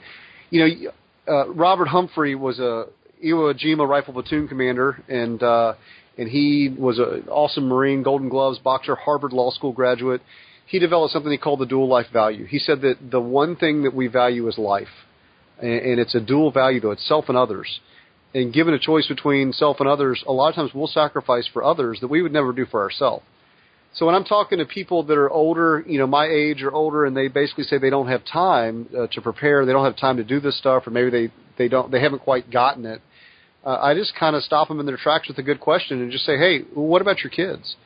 you know, uh, Robert Humphrey was a Iwo Jima rifle platoon commander, and uh, and he was an awesome Marine, Golden Gloves boxer, Harvard Law School graduate. He developed something he called the dual life value. He said that the one thing that we value is life, and, and it's a dual value though. It's self and others. And given a choice between self and others, a lot of times we'll sacrifice for others that we would never do for ourselves. So when I'm talking to people that are older, you know, my age or older, and they basically say they don't have time uh, to prepare, they don't have time to do this stuff, or maybe they they don't they haven't quite gotten it. Uh, I just kind of stop them in their tracks with a good question and just say, hey, what about your kids?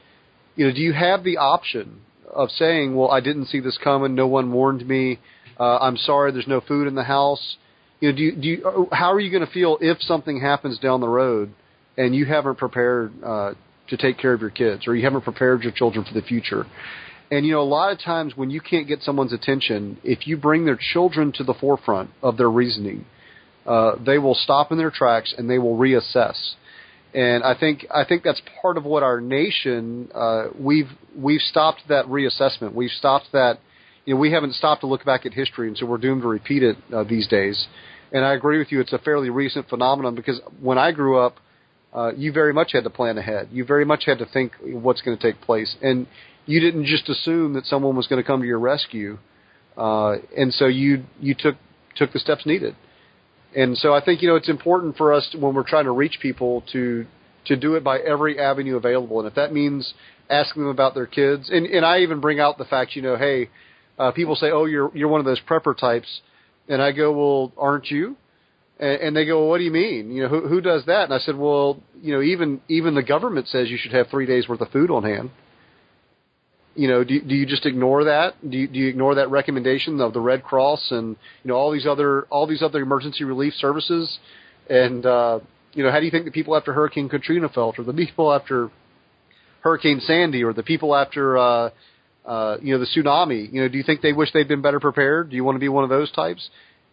You know, do you have the option of saying, well, I didn't see this coming, no one warned me, uh, I'm sorry, there's no food in the house. You know, do you, do you, how are you going to feel if something happens down the road and you haven't prepared uh, to take care of your kids or you haven't prepared your children for the future? And you know, a lot of times when you can't get someone's attention, if you bring their children to the forefront of their reasoning, uh, they will stop in their tracks and they will reassess. And I think I think that's part of what our nation uh, we've we've stopped that reassessment. We've stopped that. You know, we haven't stopped to look back at history, and so we're doomed to repeat it uh, these days. And I agree with you; it's a fairly recent phenomenon because when I grew up, uh, you very much had to plan ahead. You very much had to think what's going to take place, and you didn't just assume that someone was going to come to your rescue. Uh, and so you you took took the steps needed. And so I think you know it's important for us to, when we're trying to reach people to to do it by every avenue available. And if that means asking them about their kids, and and I even bring out the fact, you know, hey, uh, people say, oh, you're you're one of those prepper types, and I go, well, aren't you? And, and they go, well, what do you mean? You know, who who does that? And I said, well, you know, even even the government says you should have three days worth of food on hand. You know, do do you just ignore that? Do you, do you ignore that recommendation of the Red Cross and you know all these other all these other emergency relief services? And uh, you know, how do you think the people after Hurricane Katrina felt, or the people after Hurricane Sandy, or the people after uh, uh, you know the tsunami? You know, do you think they wish they'd been better prepared? Do you want to be one of those types?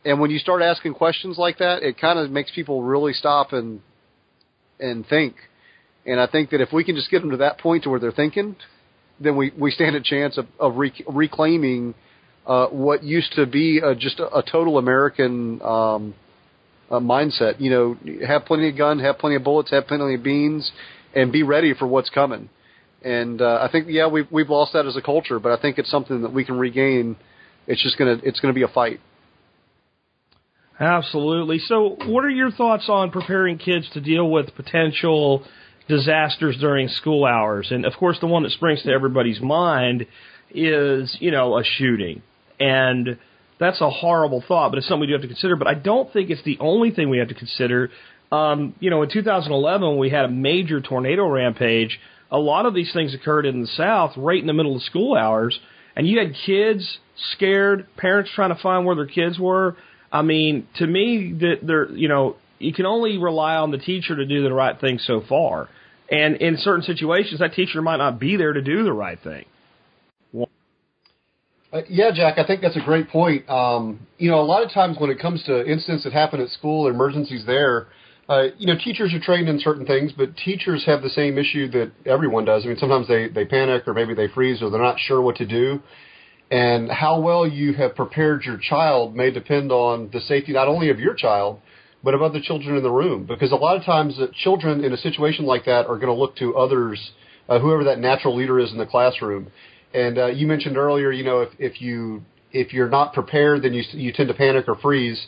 And when you start asking questions like that, it kind of makes people really stop and and think. And I think that if we can just get them to that point to where they're thinking, then we, we stand a chance of, of rec- reclaiming uh, what used to be a, just a, a total American um, uh, mindset. You know, have plenty of guns, have plenty of bullets, have plenty of beans, and be ready for what's coming. And uh, I think, yeah, we've we've lost that as a culture, but I think it's something that we can regain. It's just gonna it's gonna be a fight. Absolutely. So, what are your thoughts on preparing kids to deal with potential disasters during school hours? And of course, the one that springs to everybody's mind is, you know, a shooting. And that's a horrible thought, but it's something we do have to consider. But I don't think it's the only thing we have to consider. Um, you know, in 2011, when we had a major tornado rampage, a lot of these things occurred in the South right in the middle of school hours. And you had kids scared, parents trying to find where their kids were. I mean, to me, that there, you know, you can only rely on the teacher to do the right thing so far. And in certain situations, that teacher might not be there to do the right thing. Uh, yeah, Jack, I think that's a great point. Um, you know, a lot of times when it comes to incidents that happen at school, emergencies there, uh, you know, teachers are trained in certain things, but teachers have the same issue that everyone does. I mean, sometimes they, they panic or maybe they freeze or they're not sure what to do. And how well you have prepared your child may depend on the safety not only of your child, but of other children in the room. Because a lot of times, children in a situation like that are going to look to others, uh, whoever that natural leader is in the classroom. And uh, you mentioned earlier, you know, if, if you if you're not prepared, then you you tend to panic or freeze.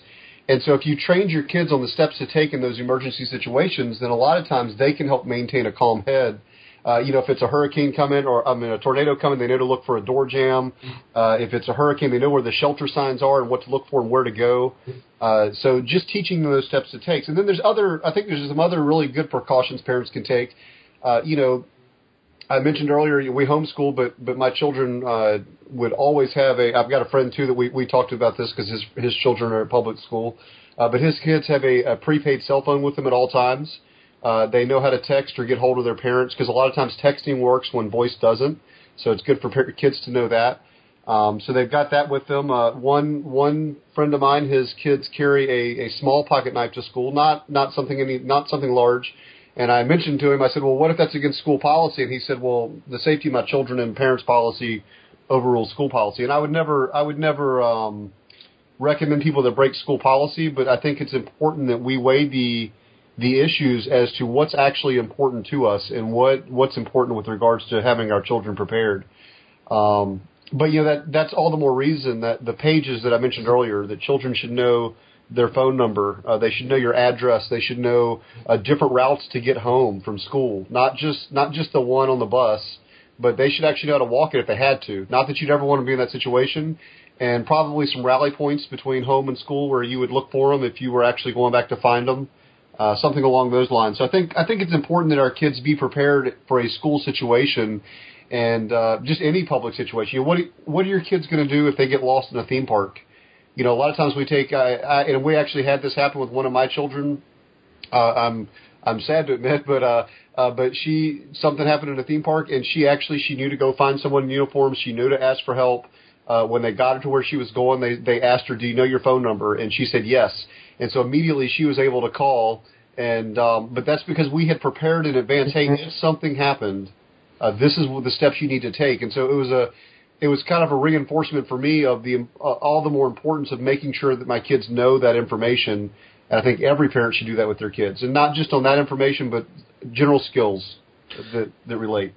And so, if you trained your kids on the steps to take in those emergency situations, then a lot of times they can help maintain a calm head uh, you know, if it's a hurricane coming or I mean a tornado coming, they know to look for a door jamb. Uh, if it's a hurricane, they know where the shelter signs are and what to look for and where to go. Uh, so just teaching them those steps to take. And then there's other, I think there's some other really good precautions parents can take. Uh, you know, I mentioned earlier we homeschool, but but my children uh, would always have a. I've got a friend too that we we talked about this because his his children are at public school, uh, but his kids have a, a prepaid cell phone with them at all times. Uh, they know how to text or get hold of their parents because a lot of times texting works when voice doesn't. So it's good for kids to know that. Um, so they've got that with them. Uh, one one friend of mine, his kids carry a, a small pocket knife to school, not not something any not something large. And I mentioned to him, I said, well, what if that's against school policy? And he said, well, the safety of my children and parents policy overrules school policy. And I would never I would never um, recommend people that break school policy, but I think it's important that we weigh the the issues as to what's actually important to us and what what's important with regards to having our children prepared. Um, but you know that that's all the more reason that the pages that I mentioned earlier that children should know their phone number, uh, they should know your address, they should know uh, different routes to get home from school, not just not just the one on the bus, but they should actually know how to walk it if they had to. Not that you'd ever want to be in that situation, and probably some rally points between home and school where you would look for them if you were actually going back to find them uh, something along those lines. So I think I think it's important that our kids be prepared for a school situation and uh, just any public situation. You know, what what are your kids going to do if they get lost in a theme park? You know, a lot of times we take I, I, and we actually had this happen with one of my children. Uh, I'm I'm sad to admit, but uh, uh, but she something happened in a theme park, and she actually she knew to go find someone in uniform. She knew to ask for help. Uh, when they got her to where she was going, they they asked her, "Do you know your phone number?" And she said yes and so immediately she was able to call. And um, but that's because we had prepared in advance. Hey, if something happened, uh, this is the steps you need to take. And so it was a it was kind of a reinforcement for me of the uh, all the more importance of making sure that my kids know that information. And I think every parent should do that with their kids, and not just on that information, but general skills that that relate.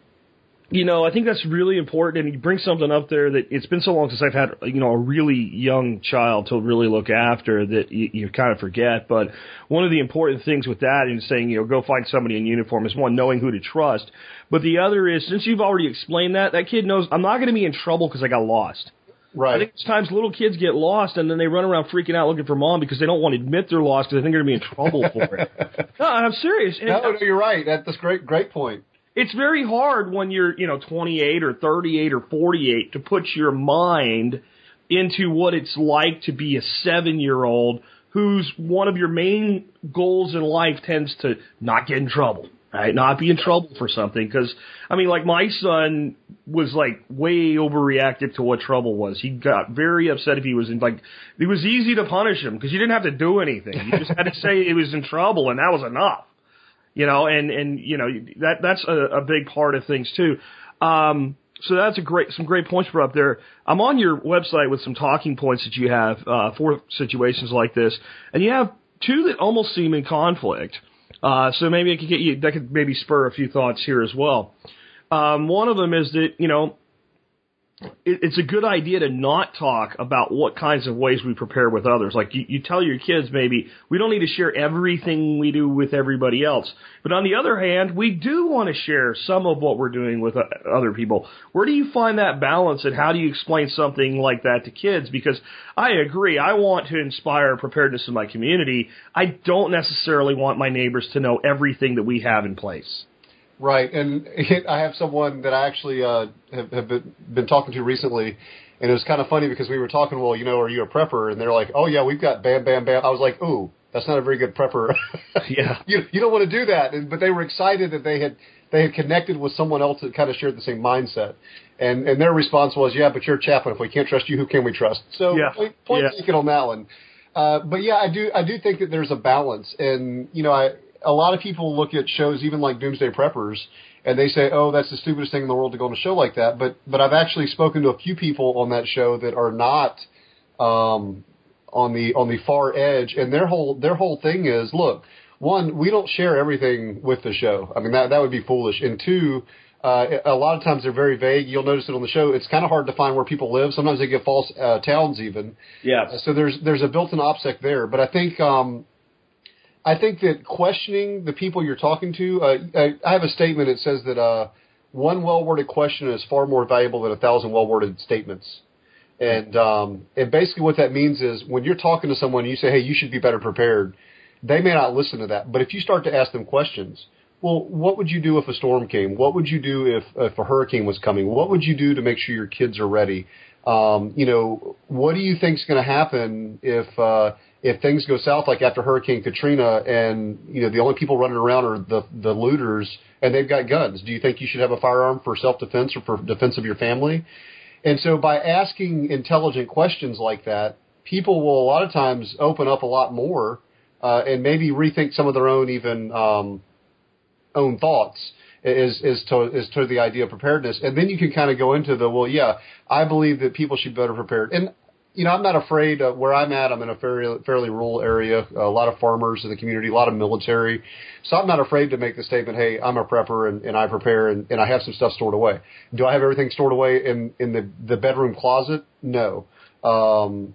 You know, I think that's really important, and you bring something up there that it's been so long since I've had, you know, a really young child to really look after that you, you kind of forget. But one of the important things with that in saying, you know, go find somebody in uniform is one, knowing who to trust. But the other is, since you've already explained that, that kid knows I'm not going to be in trouble because I got lost. Right. I think it's times little kids get lost and then they run around freaking out looking for mom because they don't want to admit they're lost because they think they're going to be in trouble for it. no, I'm serious. And no, no, you're right. That's a great, great point. It's very hard when you're, you know, 28 or 38 or 48 to put your mind into what it's like to be a seven year old whose one of your main goals in life tends to not get in trouble, right? Not be in trouble for something. Cause, I mean, like my son was like way overreactive to what trouble was. He got very upset if he was in, like, it was easy to punish him because you didn't have to do anything. You just had to say he was in trouble and that was enough you know, and and you know that that's a, a big part of things too. Um, so that's a great some great points for up there. I'm on your website with some talking points that you have uh, for situations like this, and you have two that almost seem in conflict. Uh, so maybe I could get you that could maybe spur a few thoughts here as well. Um, one of them is that you know it's a good idea to not talk about what kinds of ways we prepare with others. Like you, you tell your kids maybe we don't need to share everything we do with everybody else. But on the other hand, we do want to share some of what we're doing with uh, other people. Where do you find that balance and how do you explain something like that to kids? Because I agree, I want to inspire preparedness in my community. I don't necessarily want my neighbors to know everything that we have in place. Right, and I have someone that I actually uh, have, have been, been talking to recently, and it was kind of funny because we were talking. Well, you know, are you a prepper? And they're like, Oh yeah, we've got bam, bam, bam. I was like, Ooh, that's not a very good prepper. Yeah. you you don't want to do that. And, but they were excited that they had they had connected with someone else that kind of shared the same mindset. And and their response was, Yeah, but you're a chaplain. If we can't trust you, who can we trust? So Yeah. point, point Yeah. taken on that one. Uh, but yeah, I do I do think that there's a balance, and you know, I a lot of people look at shows even like Doomsday Preppers, and they say, "Oh, that's the stupidest thing in the world to go on a show like that." But but I've actually spoken to a few people on that show that are not um, on the on the far edge, and their whole their whole thing is, look, one, we don't share everything with the show. I mean, that that would be foolish, and two. Uh, a lot of times they're very vague. You'll notice it on the show. It's kind of hard to find where people live. Sometimes they give false uh, towns even. Yeah. So there's there's a built-in OPSEC there, but I think um, I think that questioning the people you're talking to. Uh, I, I have a statement that says that uh, one well-worded question is far more valuable than a thousand well-worded statements. And um, and basically what that means is when you're talking to someone, you say, "Hey, you should be better prepared." They may not listen to that, but if you start to ask them questions, well, what would you do if a storm came? What would you do if if a hurricane was coming? What would you do to make sure your kids are ready? Um, you know, what do you think's going to happen if uh, if things go south like after Hurricane Katrina and you know the only people running around are the the looters and they've got guns? Do you think you should have a firearm for self defense or for defense of your family? And so by asking intelligent questions like that, people will a lot of times open up a lot more uh, and maybe rethink some of their own even um, own thoughts is is to is to the idea of preparedness, and then you can kind of go into the well, yeah, I believe that people should be better prepared, and you know I'm not afraid of where I'm at. I'm in a fairly fairly rural area, a lot of farmers in the community, a lot of military, so I'm not afraid to make the statement, hey, I'm a prepper and, and I prepare and, and I have some stuff stored away. Do I have everything stored away in in the the bedroom closet? No. Um,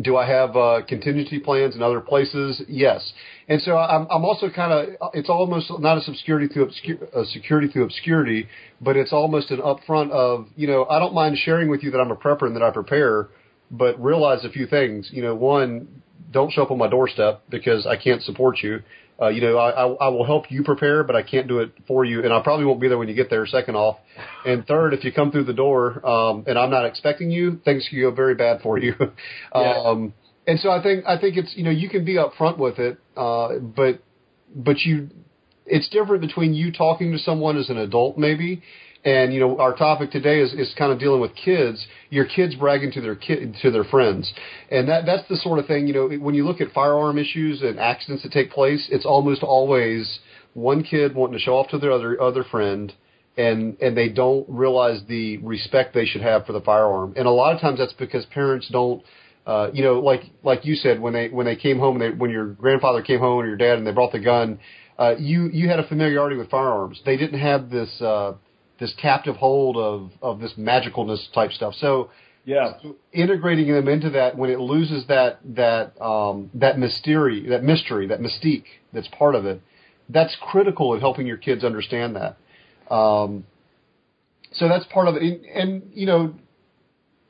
do I have uh, contingency plans in other places? Yes. And so I'm, I'm also kind of, it's almost not a security through obscur- a security through obscurity, but it's almost an upfront of, you know, I don't mind sharing with you that I'm a prepper and that I prepare, but realize a few things. You know, one, don't show up on my doorstep because I can't support you. Uh, you know, I, I, I will help you prepare, but I can't do it for you, and I probably won't be there when you get there. Second off, and third, if you come through the door um, and I'm not expecting you, things can go very bad for you. um, and so I think I think it's you know you can be upfront with it, uh, but but you it's different between you talking to someone as an adult maybe and you know our topic today is, is kind of dealing with kids your kids bragging to their kid to their friends and that that's the sort of thing you know when you look at firearm issues and accidents that take place it's almost always one kid wanting to show off to their other other friend and and they don't realize the respect they should have for the firearm and a lot of times that's because parents don't uh, you know, like like you said, when they when they came home, and they, when your grandfather came home or your dad, and they brought the gun, uh, you you had a familiarity with firearms. They didn't have this uh, this captive hold of of this magicalness type stuff. So Yeah. integrating them into that when it loses that that um, that mystery, that mystery, that mystique that's part of it, that's critical in helping your kids understand that. Um, so that's part of it, and, and you know,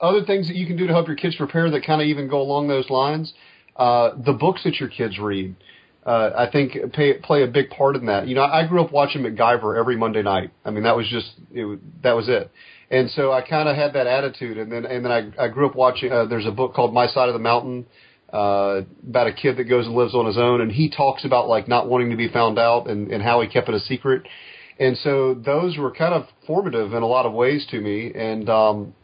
other things that you can do to help your kids prepare that kind of even go along those lines. Uh, the books that your kids read, uh, I think pay, play a big part in that. You know, I grew up watching MacGyver every Monday night. I mean, that was just it, that was it. And so I kind of had that attitude, and then and then I I grew up watching. Uh, there's a book called My Side of the Mountain uh, about a kid that goes and lives on his own, and he talks about like not wanting to be found out and and how he kept it a secret. And so those were kind of formative in a lot of ways to me. And um,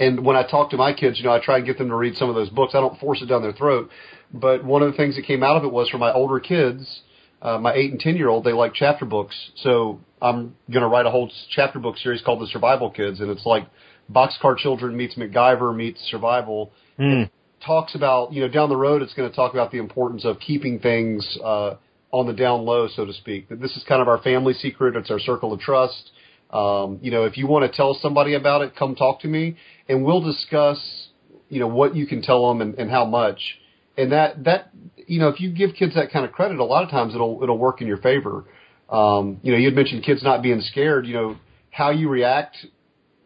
and when I talk to my kids, you know, I try and get them to read some of those books. I don't force it down their throat, but one of the things that came out of it was for my older kids, uh, my eight and ten year old, they like chapter books. So I'm going to write a whole chapter book series called The Survival Kids, and it's like Boxcar Children meets MacGyver meets Survival. Hmm. Talks about you know down the road, it's going to talk about the importance of keeping things uh, on the down low, so to speak. That this is kind of our family secret. It's our circle of trust. Um, you know, if you want to tell somebody about it, come talk to me, and we'll discuss, you know, what you can tell them and, and how much. And that that you know, if you give kids that kind of credit, a lot of times it'll it'll work in your favor. Um, you know, you had mentioned kids not being scared. You know, how you react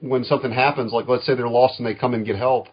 when something happens, like let's say they're lost and they come and get help.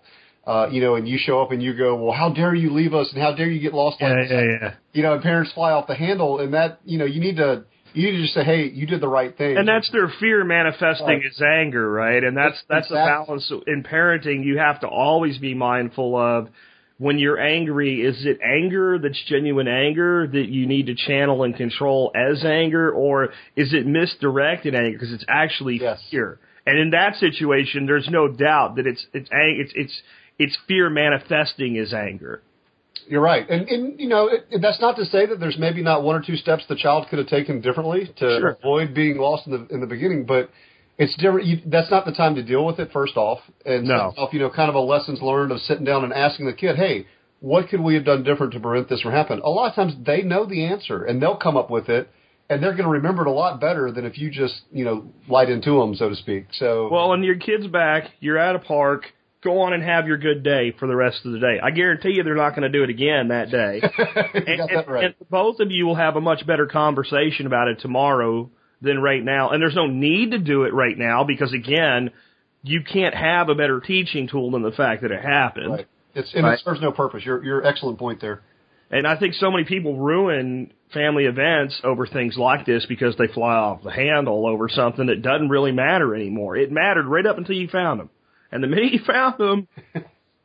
Uh, you know, and you show up and you go, well, how dare you leave us and how dare you get lost like Yeah, this? yeah, yeah. You know, and parents fly off the handle, and that you know, you need to you need to just say, hey, you did the right thing. And that's their fear manifesting Right. as anger, right? And that's that's the balance in parenting. You have to always be mindful of when you're angry. Is it anger that's genuine anger that you need to channel and control as anger, or is it misdirected anger because it's actually Yes. fear? And in that situation, there's no doubt that it's it's it's it's it's fear manifesting as anger. You're right, and and you know it, that's not to say that there's maybe not one or two steps the child could have taken differently to Sure. avoid being lost in the in the beginning, but it's different. You, that's not the time to deal with it. First off, and No. second off, you know, kind of a lessons learned of sitting down and asking the kid, hey, what could we have done different to prevent this from happening? A lot of times they know the answer and they'll come up with it, and they're going to remember it a lot better than if you just you know light into them, so to speak. So Well, when your kid's back, you're at a park. Go on and have your good day for the rest of the day. I guarantee you they're not going to do it again that day. you and, got and- that right. and both of you will have a much better conversation about it tomorrow than right now. And there's no need to do it right now because again, you can't have a better teaching tool than the fact that it happened. Right. It's and Right. it serves no purpose. You're you're excellent point there. And I think so many people ruin family events over things like this because they fly off the handle over something that doesn't really matter anymore. It mattered right up until you found them. And the minute you found them,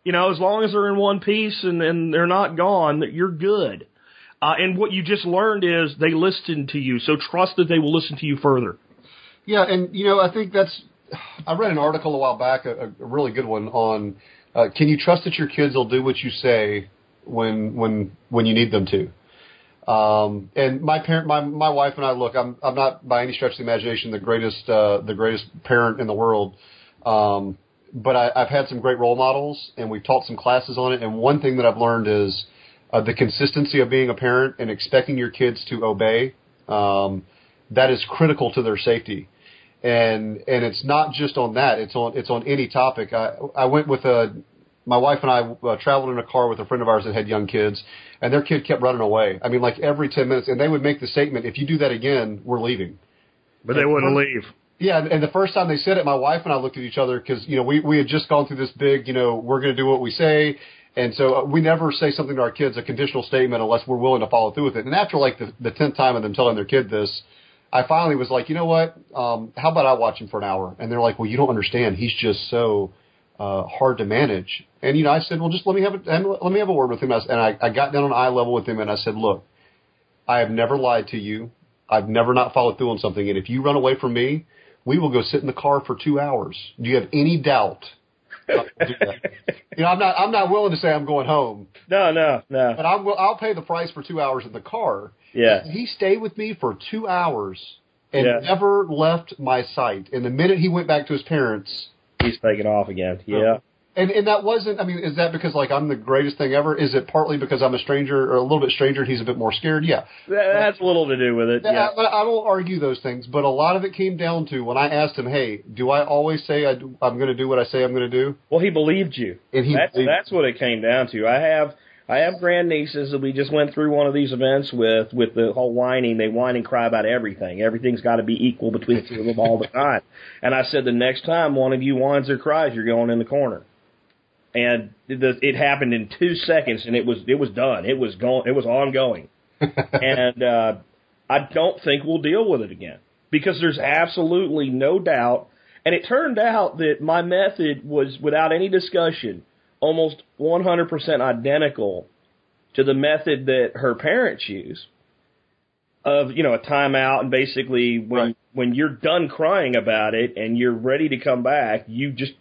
you know, as long as they're in one piece and, and they're not gone, that you're good. Uh, and what you just learned is they listened to you, so trust that they will listen to you further. Yeah, and you know, I think that's. I read an article a while back, a, a really good one on. Uh, can you trust that your kids will do what you say when when when you need them to? Um, and my parent, my my wife and I, look, I'm I'm not by any stretch of the imagination the greatest uh, the greatest parent in the world, um, but I, I've had some great role models, and we've taught some classes on it. And one thing that I've learned is uh, the consistency of being a parent and expecting your kids to obey. Um, that is critical to their safety and and it's not just on that it's on it's on any topic i i went with a my wife and i uh, traveled in a car with a friend of ours that had young kids and their kid kept running away i mean like every 10 minutes and they would make the statement if you do that again we're leaving But they wouldn't leave. yeah, and- and the first time they said it, my wife and I looked at each other because you know we we had just gone through this big you know we're going to do what we say, and so uh, we never say something to our kids a conditional statement unless we're willing to follow through with it. And after like the the tenth time of them telling their kid this, I finally was like, you know what? Um, how about I watch him for an hour? And they're like, well, you don't understand. He's just so uh, hard to manage. And you know, I said, well, just let me have a let me have a word with him. And I, I got down on eye level with him, and I said, look, I have never lied to you. I've never not followed through on something. And if you run away from me, we will go sit in the car for two hours. Do you have any doubt? you know, I'm not. I'm not willing to say I'm going home, No, no, no. but I'm. I'll pay the price for two hours in the car. Yeah. He stayed with me for two hours and Yeah. never left my sight. And the minute he went back to his parents, He's taking off again. Uh, yeah. And and that wasn't. I mean, is that because like I'm the greatest thing ever? Is it partly because I'm a stranger or a little bit stranger and he's a bit more scared? Yeah. That, that's a little to do with it. Yeah. I, but I don't argue those things. But a lot of it came down to when I asked him, "Hey, do I always say I do, I'm going to do what I say I'm going to do?" Well, he believed you. And he that's that's what it came down to. I have I have grandnieces that we just went through one of these events with with the whole whining. They whine and cry about everything. Everything's got to be equal between the two of them all the time. And I said the next time one of you whines or cries, you're going in the corner. And the, it happened in two seconds, and it was it was done. It was gone. It was ongoing. and uh, I don't think we'll deal with it again because there's absolutely no doubt. And it turned out that my method was, without any discussion, almost 100% identical to the method that her parents use of you know a timeout and basically when Right. when you're done crying about it and you're ready to come back you just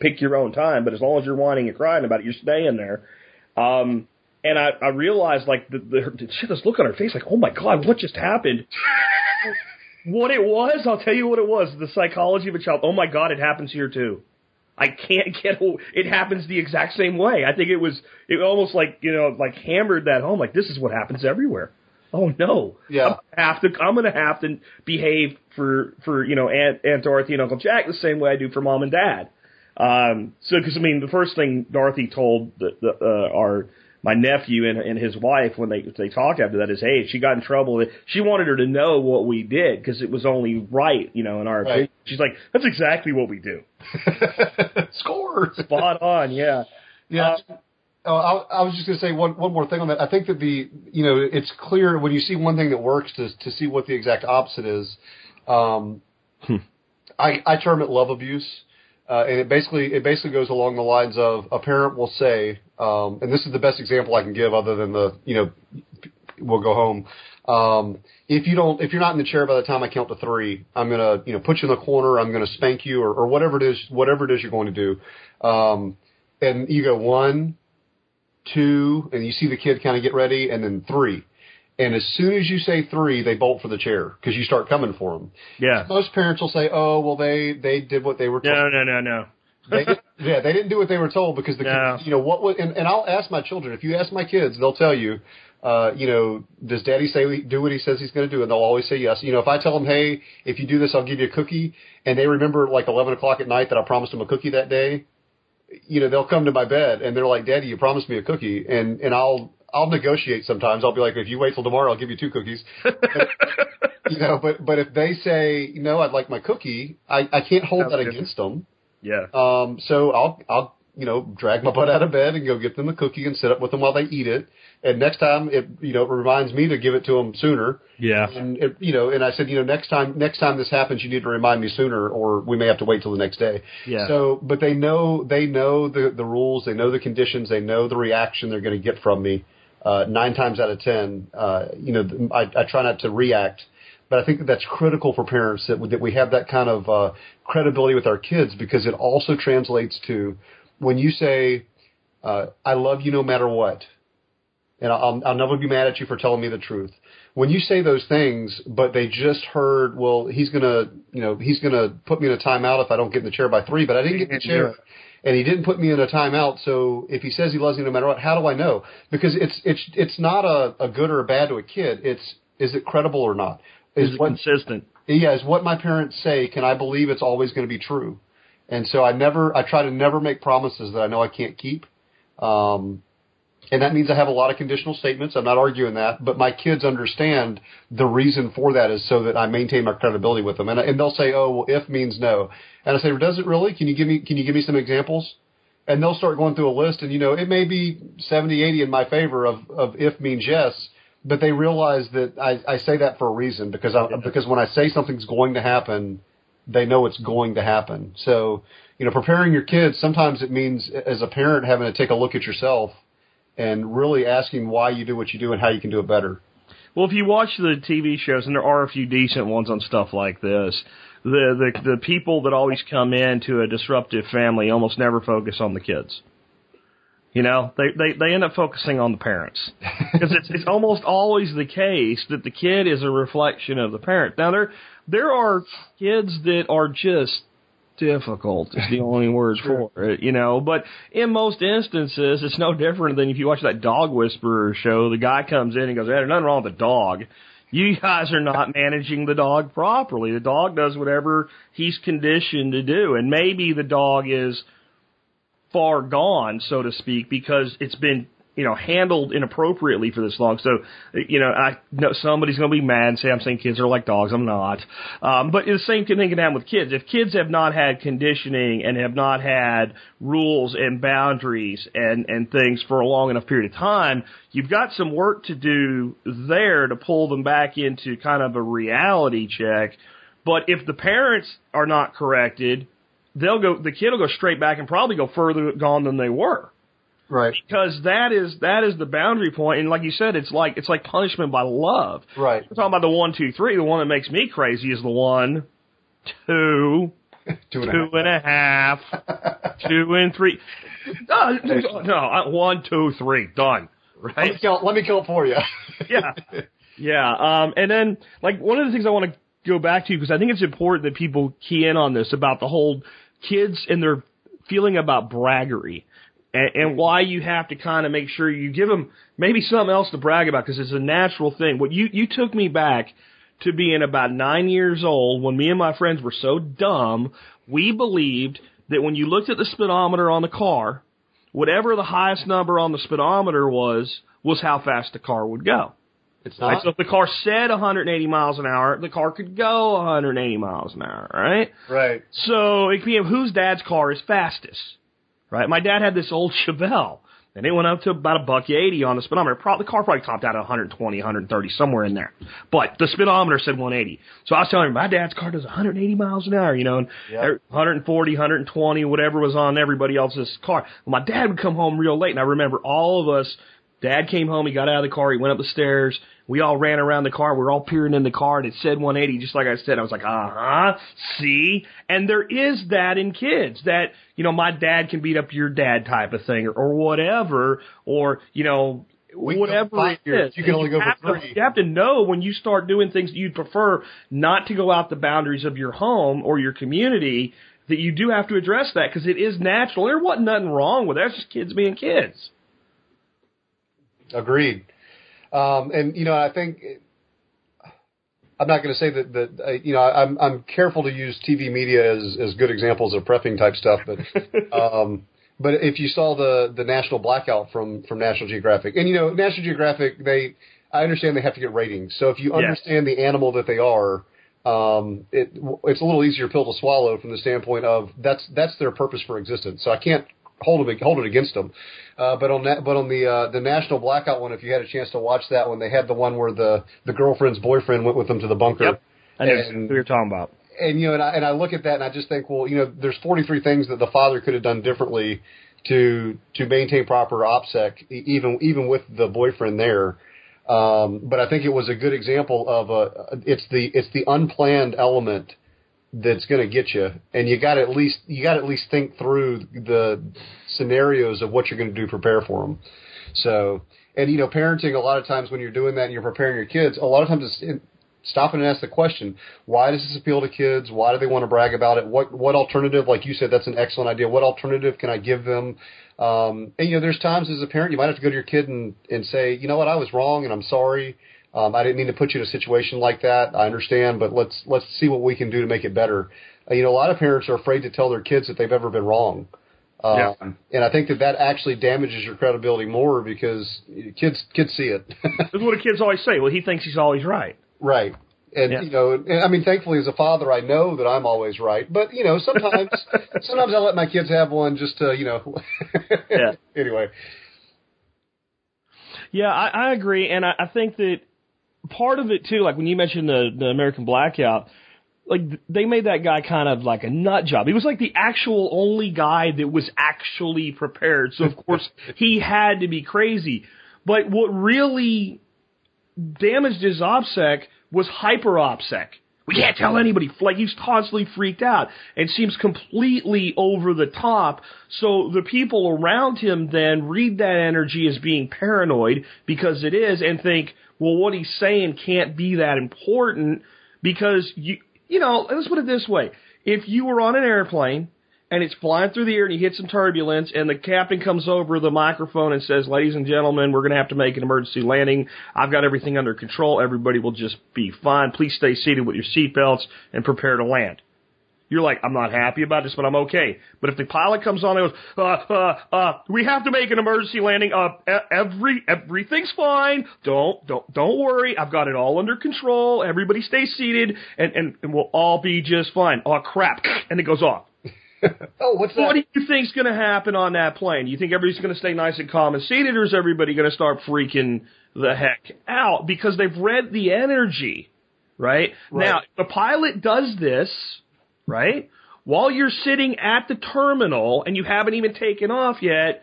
pick your own time but as long as you're whining and crying about it you're staying there um and I, I realized like the, the, the she had this look on her face like oh my god what just happened what it was I'll tell you what it was the psychology of a child oh my god it happens here too I can't get it happens the exact same way. I think it was it almost like you know like hammered that home like this is what happens everywhere. Oh no. Yeah. I'm have to I'm going to have to behave for for you know Aunt Aunt Dorothy and Uncle Jack the same way I do for mom and dad. Um so cuz I mean the first thing Dorothy told the, the uh, our my nephew and, and his wife when they they talked after that is hey she got in trouble she wanted her to know what we did because it was only right you know in our Right. opinion she's like that's exactly what we do Score. spot on yeah Yeah. Oh, I, I was just going to say one one more thing on that. I think that the you know it's clear when you see one thing that works to to see what the exact opposite is. Um, I I term it love abuse, uh, and it basically it basically goes along the lines of a parent will say, um, and this is the best example I can give, other than the you know we'll go home. Um, if you don't, if you're not in the chair by the time I count to three, I'm gonna, you know, put you in the corner. I'm gonna spank you, or, or whatever it is, whatever it is you're going to do. Um, and you go one, two, and you see the kid kind of get ready, and then three. And as soon as you say three, they bolt for the chair because you start coming for them. yeah Most parents will say, "Oh, well, they they did what they were told." no no no no they did, yeah, they didn't do what they were told because the No. kids, you know what would and, and I'll ask my children. If you ask my kids, they'll tell you, uh, you know, does Daddy say we do what he says he's going to do? And they'll always say yes. You know, if I tell them, hey, if you do this, I'll give you a cookie, and they remember like eleven o'clock at night that I promised them a cookie that day, you know, they'll come to my bed and they're like, Daddy, you promised me a cookie, and and I'll I'll negotiate sometimes. I'll be like, if you wait till tomorrow, I'll give you two cookies. you know, but but if they say no, I'd like my cookie, I I can't hold Sounds that good. against them. yeah Um, so I'll I'll you know drag my butt out of bed and go get them the cookie and sit up with them while they eat it. And next time it you know it reminds me to give it to them sooner. yeah And it, you know, and I said, you know, next time next time this happens, you need to remind me sooner, or we may have to wait till the next day. Yeah. So, but they know they know the the rules, they know the conditions, they know the reaction they're going to get from me. Uh, nine times out of ten, uh, you know, I, I try not to react. But I think that that's critical for parents that, that we have that kind of uh, credibility with our kids because it also translates to when you say, uh, "I love you no matter what," and I'll, I'll never be mad at you for telling me the truth. When you say those things, but they just heard, well, he's gonna, you know, he's gonna put me in a timeout if I don't get in the chair by three, but I didn't get in the chair, and he didn't put me in a timeout. So if he says he loves me no matter what, how do I know? Because it's it's it's not a, a good or a bad to a kid. It's is it credible or not? is it what consistent yeah, is what my parents say. Can I believe it's always going to be true? And so I never, I try to never make promises that I know I can't keep. Um, and that means I have a lot of conditional statements. I'm not arguing that, but my kids understand the reason for that is so that I maintain my credibility with them. And, and they'll say, "Oh, well, if means no," and I say, "Does it really? Can you give me, can you give me some examples?" And they'll start going through a list, and you know, it may be 70, 80 in my favor of, of if means yes, but they realize that I, I say that for a reason because I, because when I say something's going to happen, they know it's going to happen. So, you know, preparing your kids sometimes it means as a parent having to take a look at yourself and really asking why you do what you do and how you can do it better. Well, if you watch the TV shows, and there are a few decent ones on stuff like this, the the the people that always come into a disruptive family almost never focus on the kids. You know, they they they end up focusing on the parents because it's it's almost always the case that the kid is a reflection of the parent. Now there there are kids that are just difficult is the only word for it, you know. But in most instances, it's no different than if you watch that dog whisperer show. The guy comes in and goes, hey, "There's nothing wrong with the dog." You guys are not managing the dog properly. The dog does whatever he's conditioned to do, and maybe the dog is far gone, so to speak, because it's been you know, handled inappropriately for this long. So, you know, I know somebody's going to be mad and say I'm saying kids are like dogs. I'm not. Um, but the same thing can happen with kids. If kids have not had conditioning and have not had rules and boundaries and, and things for a long enough period of time, you've got some work to do there to pull them back into kind of a reality check. But if the parents are not corrected, they'll go, the kid will go straight back and probably go further gone than they were. Right. Because that is that is the boundary point, and like you said, it's like it's like punishment by love. Right. We're talking about the one, two, three. The one that makes me crazy is the one, two, Two and two and a half, two and three. No, no, I- one, two, three, done. Let Right? me count. Let me count for you. yeah, yeah. Um, and then like one of the things I want to go back to because I think it's important that people key in on this about the whole kids and their feeling about braggery. And, and why you have to kind of make sure you give them maybe something else to brag about because it's a natural thing. What you you took me back to being about nine years old when me and my friends were so dumb we believed that when you looked at the speedometer on the car, whatever the highest number on the speedometer was was how fast the car would go. It's Right? not So if the car said 180 miles an hour, the car could go 180 miles an hour, right? right. So it became whose dad's car is fastest, right? My dad had this old Chevelle, and it went up to about a buck 80 on the speedometer. Pro- the car probably topped out at 120, 130, somewhere in there. But the speedometer said 180. So I was telling him, my dad's car does 180 miles an hour, you know, and Yep. 140, er, 120, whatever was on everybody else's car. Well, my dad would come home real late, and I remember all of us Dad came home, he got out of the car, he went up the stairs, we all ran around the car, we were all peering in the car, and it said 180, just like I said. I was like, uh huh, see? And there is that in kids, that, you know, my dad can beat up your dad type of thing, or, or whatever, or, you know, We whatever it years. You can only go for have to- three. you have to know when you start doing things that you'd prefer not to go out the boundaries of your home or your community, that you do have to address that because it is natural. There wasn't nothing wrong with that. It's just kids being kids. Agreed. Um, and you know, I think I'm not going to say that that uh, you know I'm I'm careful to use TV media as as good examples of prepping type stuff, but um, but if you saw the the national blackout from from National Geographic, and you know National Geographic, they I understand they have to get ratings. So if you Yes. understand the animal that they are. Um, it, it's a little easier pill to swallow from the standpoint of that's that's their purpose for existence. So I can't hold them, hold it against them. Uh, but on that, but on the uh, the national blackout one, if you had a chance to watch that one, they had the one where the the girlfriend's boyfriend went with them to the bunker. Yep. I know And- who you're talking about. And you know, and I, and I look at that and I just think, well, you know, there's 43 things that the father could have done differently to to maintain proper OPSEC, even even with the boyfriend there. Um, but I think it was a good example of a it's the it's the unplanned element that's going to get you, and you got to at least you got to at least think through the scenarios of what you're going to do, prepare for them. So, and you know, parenting a lot of times when you're doing that and you're preparing your kids, a lot of times it's it, stopping and ask the question: Why does this appeal to kids? Why do they want to brag about it? What what alternative? Like you said, that's an excellent idea. What alternative can I give them? Um, and you know, there's times as a parent you might have to go to your kid and and say, you know what, I was wrong and I'm sorry. Um, I didn't mean to put you in a situation like that. I understand, but let's let's see what we can do to make it better. Uh, you know, a lot of parents are afraid to tell their kids that they've ever been wrong. Um, Yeah. And I think that that actually damages your credibility more because kids kids see it. That's what the kids always say. Well, he thinks he's always right. right. And Yeah. you know, and, I mean, thankfully as a father, I know that I'm always right. But you know, sometimes sometimes I let my kids have one just to you know. Yeah. Anyway, Yeah, I, I agree, and I, I think that part of it too, like when you mentioned the the American blackout, like they made that guy kind of like a nut job. He was like the actual only guy that was actually prepared. So of course he had to be crazy. But what really damaged his OPSEC was hyper OPSEC. We can't tell anybody. Like he's constantly freaked out and seems completely over the top. So the people around him then read that energy as being paranoid because it is and think, well, what he's saying can't be that important because you, you know, let's put it this way. if you were on an airplane and it's flying through the air and you hit some turbulence and the captain comes over the microphone and says, ladies and gentlemen, we're going to have to make an emergency landing. I've got everything under control. Everybody will just be fine. Please stay seated with your seatbelts and prepare to land. You're like, I'm not happy about this, but I'm okay. But if the pilot comes on and goes, uh, uh, uh, we have to make an emergency landing. Uh, every, everything's fine. Don't, don't, don't worry. I've got it all under control. Everybody stay seated and, and, and we'll all be just fine. Oh crap. And it goes off. Oh, what's that? What do you think's going to happen on that plane? You think everybody's going to stay nice and calm and seated, or is everybody going to start freaking the heck out because they've read the energy, right? Right. Now, if the pilot does this, right, while you're sitting at the terminal and you haven't even taken off yet,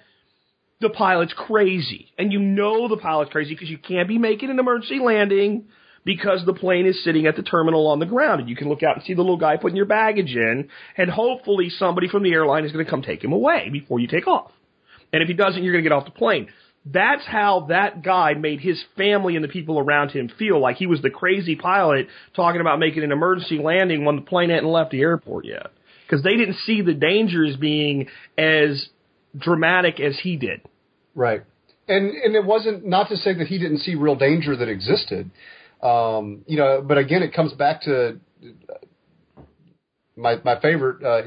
the pilot's crazy, and you know the pilot's crazy because you can't be making an emergency landing because the plane is sitting at the terminal on the ground and you can look out and see the little guy putting your baggage in and hopefully somebody from the airline is going to come take him away before you take off. And if he doesn't, you're going to get off the plane. That's how that guy made his family and the people around him feel like he was the crazy pilot talking about making an emergency landing when the plane hadn't left the airport yet. Because they didn't see the dangers being as dramatic as he did. Right. And and it wasn't not to say that he didn't see real danger that existed. Um, you know, but again, it comes back to my my favorite, uh,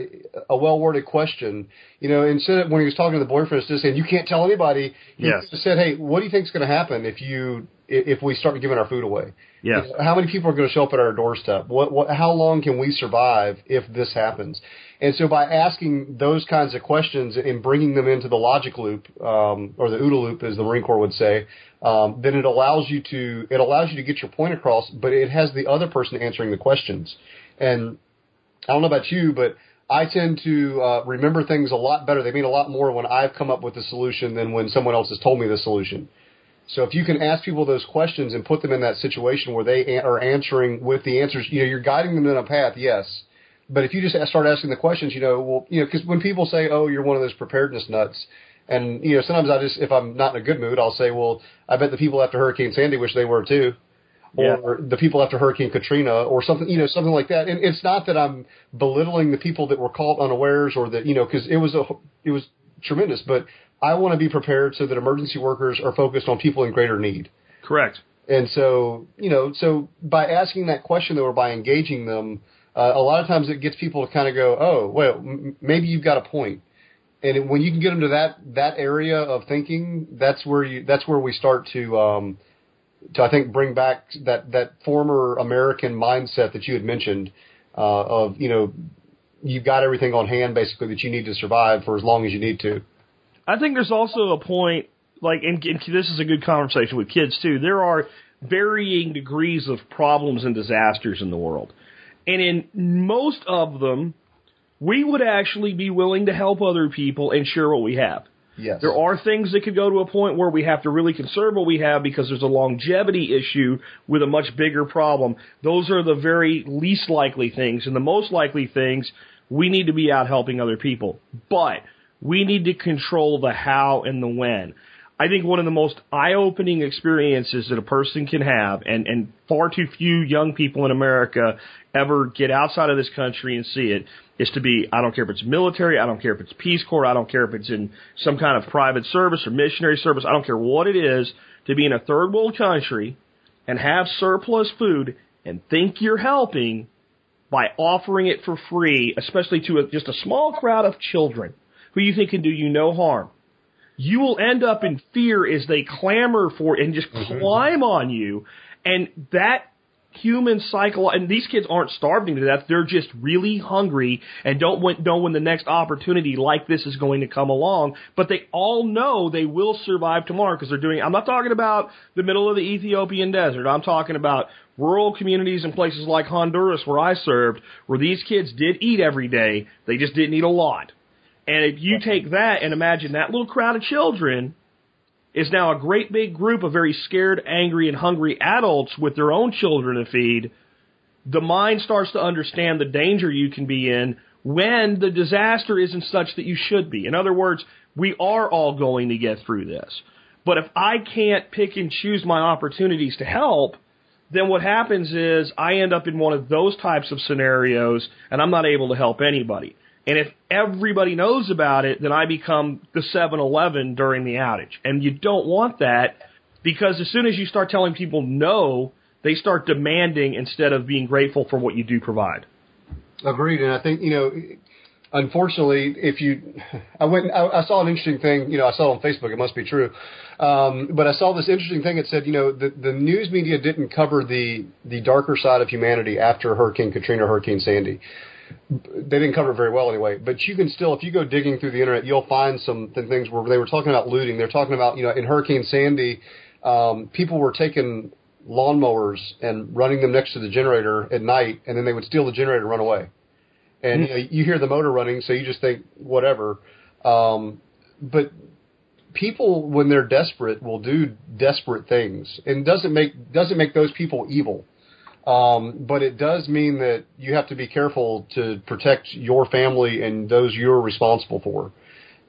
a well worded question. You know, instead of when he was talking to the boyfriend, instead of saying you can't tell anybody, he Yes. said, "Hey, what do you think is going to happen if you if we start giving our food away? Yes. You know, how many people are going to show up at our doorstep? What what? How long can we survive if this happens?" And so, by asking those kinds of questions and bringing them into the logic loop, um, or the OODA loop, as the Marine Corps would say, um, then it allows you to it allows you to get your point across. But it has the other person answering the questions, and I don't know about you, but I tend to uh, remember things a lot better. They mean a lot more when I've come up with the solution than when someone else has told me the solution. So if you can ask people those questions and put them in that situation where they a- are answering with the answers, you know, you're guiding them in a path, yes. But if you just start asking the questions, you know, well, you know, because when people say, "Oh, you're one of those preparedness nuts," and you know, sometimes I just, if I'm not in a good mood, I'll say, "Well, I bet the people after Hurricane Sandy wish they were too." Or the people after Hurricane Katrina or something, you know, something like that. And it's not that I'm belittling the people that were caught unawares or that, you know, because it was a, it was tremendous. But I want to be prepared so that emergency workers are focused on people in greater need. Correct. And so, you know, so by asking that question though, or by engaging them, uh, a lot of times it gets people to kind of go, oh, well, m- maybe you've got a point. And it, when you can get them to that that area of thinking, that's where you that's where we start to um, to I think bring back that that former American mindset that you had mentioned uh, of you know you've got everything on hand basically that you need to survive for as long as you need to. I think there's also a point, like, and, and this is a good conversation with kids too. There are varying degrees of problems and disasters in the world. And in most of them, we would actually be willing to help other people and share what we have. Yes, There are things that could go to a point where we have to really conserve what we have because there's a longevity issue with a much bigger problem. Those are the very least likely things. And the most likely things, we need to be out helping other people. But we need to control the how and the when. I think one of the most eye-opening experiences that a person can have, and, and far too few young people in America ever get outside of this country and see it, is to be, I don't care if it's military, I don't care if it's Peace Corps, I don't care if it's in some kind of private service or missionary service, I don't care what it is, to be in a third world country and have surplus food and think you're helping by offering it for free, especially to a, just a small crowd of children who you think can do you no harm you will end up in fear as they clamor for it and just mm-hmm. climb on you. And that human cycle, and these kids aren't starving to death, they're just really hungry and don't want- know when the next opportunity like this is going to come along, but they all know they will survive tomorrow because they're doing, I'm not talking about the middle of the Ethiopian desert, I'm talking about rural communities in places like Honduras where I served, where these kids did eat every day, they just didn't eat a lot. And if you take that and imagine that little crowd of children is now a great big group of very scared, angry, and hungry adults with their own children to feed, the mind starts to understand the danger you can be in when the disaster isn't such that you should be. In other words, we are all going to get through this. But if I can't pick and choose my opportunities to help, then what happens is I end up in one of those types of scenarios and I'm not able to help anybody. And if everybody knows about it, then I become the 7-Eleven during the outage. And you don't want that because as soon as you start telling people no, they start demanding instead of being grateful for what you do provide. Agreed, and I think you know, unfortunately, if you, I went, I, I saw an interesting thing. You know, I saw it on Facebook. It must be true, um, but I saw this interesting thing that said, you know, the the news media didn't cover the the darker side of humanity after Hurricane Katrina, or Hurricane Sandy. They didn't cover it very well anyway, but you can still, if you go digging through the internet, you'll find some th- things where they were talking about looting. They're talking about, you know, in Hurricane Sandy, um, people were taking lawnmowers and running them next to the generator at night, and then they would steal the generator and run away. And you, know, you hear the motor running, so you just think whatever. Um, but people, when they're desperate, will do desperate things, and doesn't make doesn't make those people evil. Um, but it does mean that you have to be careful to protect your family and those you're responsible for.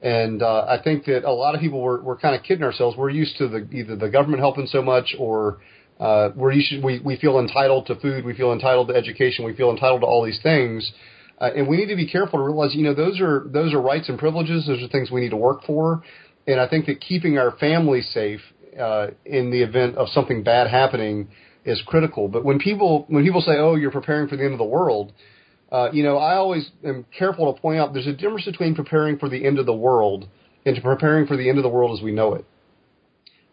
And uh, I think that a lot of people were, were kind of kidding ourselves. We're used to the either the government helping so much or uh, we're used to, we, we feel entitled to food, we feel entitled to education, we feel entitled to all these things. Uh, and we need to be careful to realize, you know, those are those are rights and privileges. Those are things we need to work for. And I think that keeping our family safe uh, in the event of something bad happening is critical. But when people when people say, "Oh, you're preparing for the end of the world," uh, you know, I always am careful to point out there's a difference between preparing for the end of the world and to preparing for the end of the world as we know it.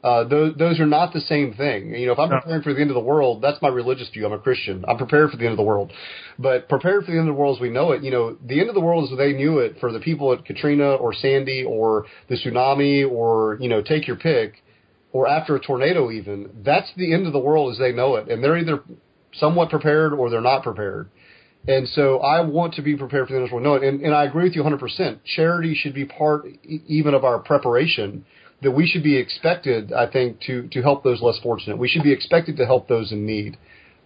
Uh, those, those are not the same thing. You know, if I'm preparing for the end of the world, that's my religious view. I'm a Christian. I'm prepared for the end of the world. But prepared for the end of the world as we know it, you know, the end of the world as they knew it for the people at Katrina or Sandy or the tsunami or, you know, take your pick, or after a tornado even, that's the end of the world as they know it. And they're either somewhat prepared or they're not prepared. And so I want to be prepared for the world. No, and, and I agree with you 100%. Charity should be part even of our preparation. That we should be expected, I think, to to help those less fortunate. We should be expected to help those in need,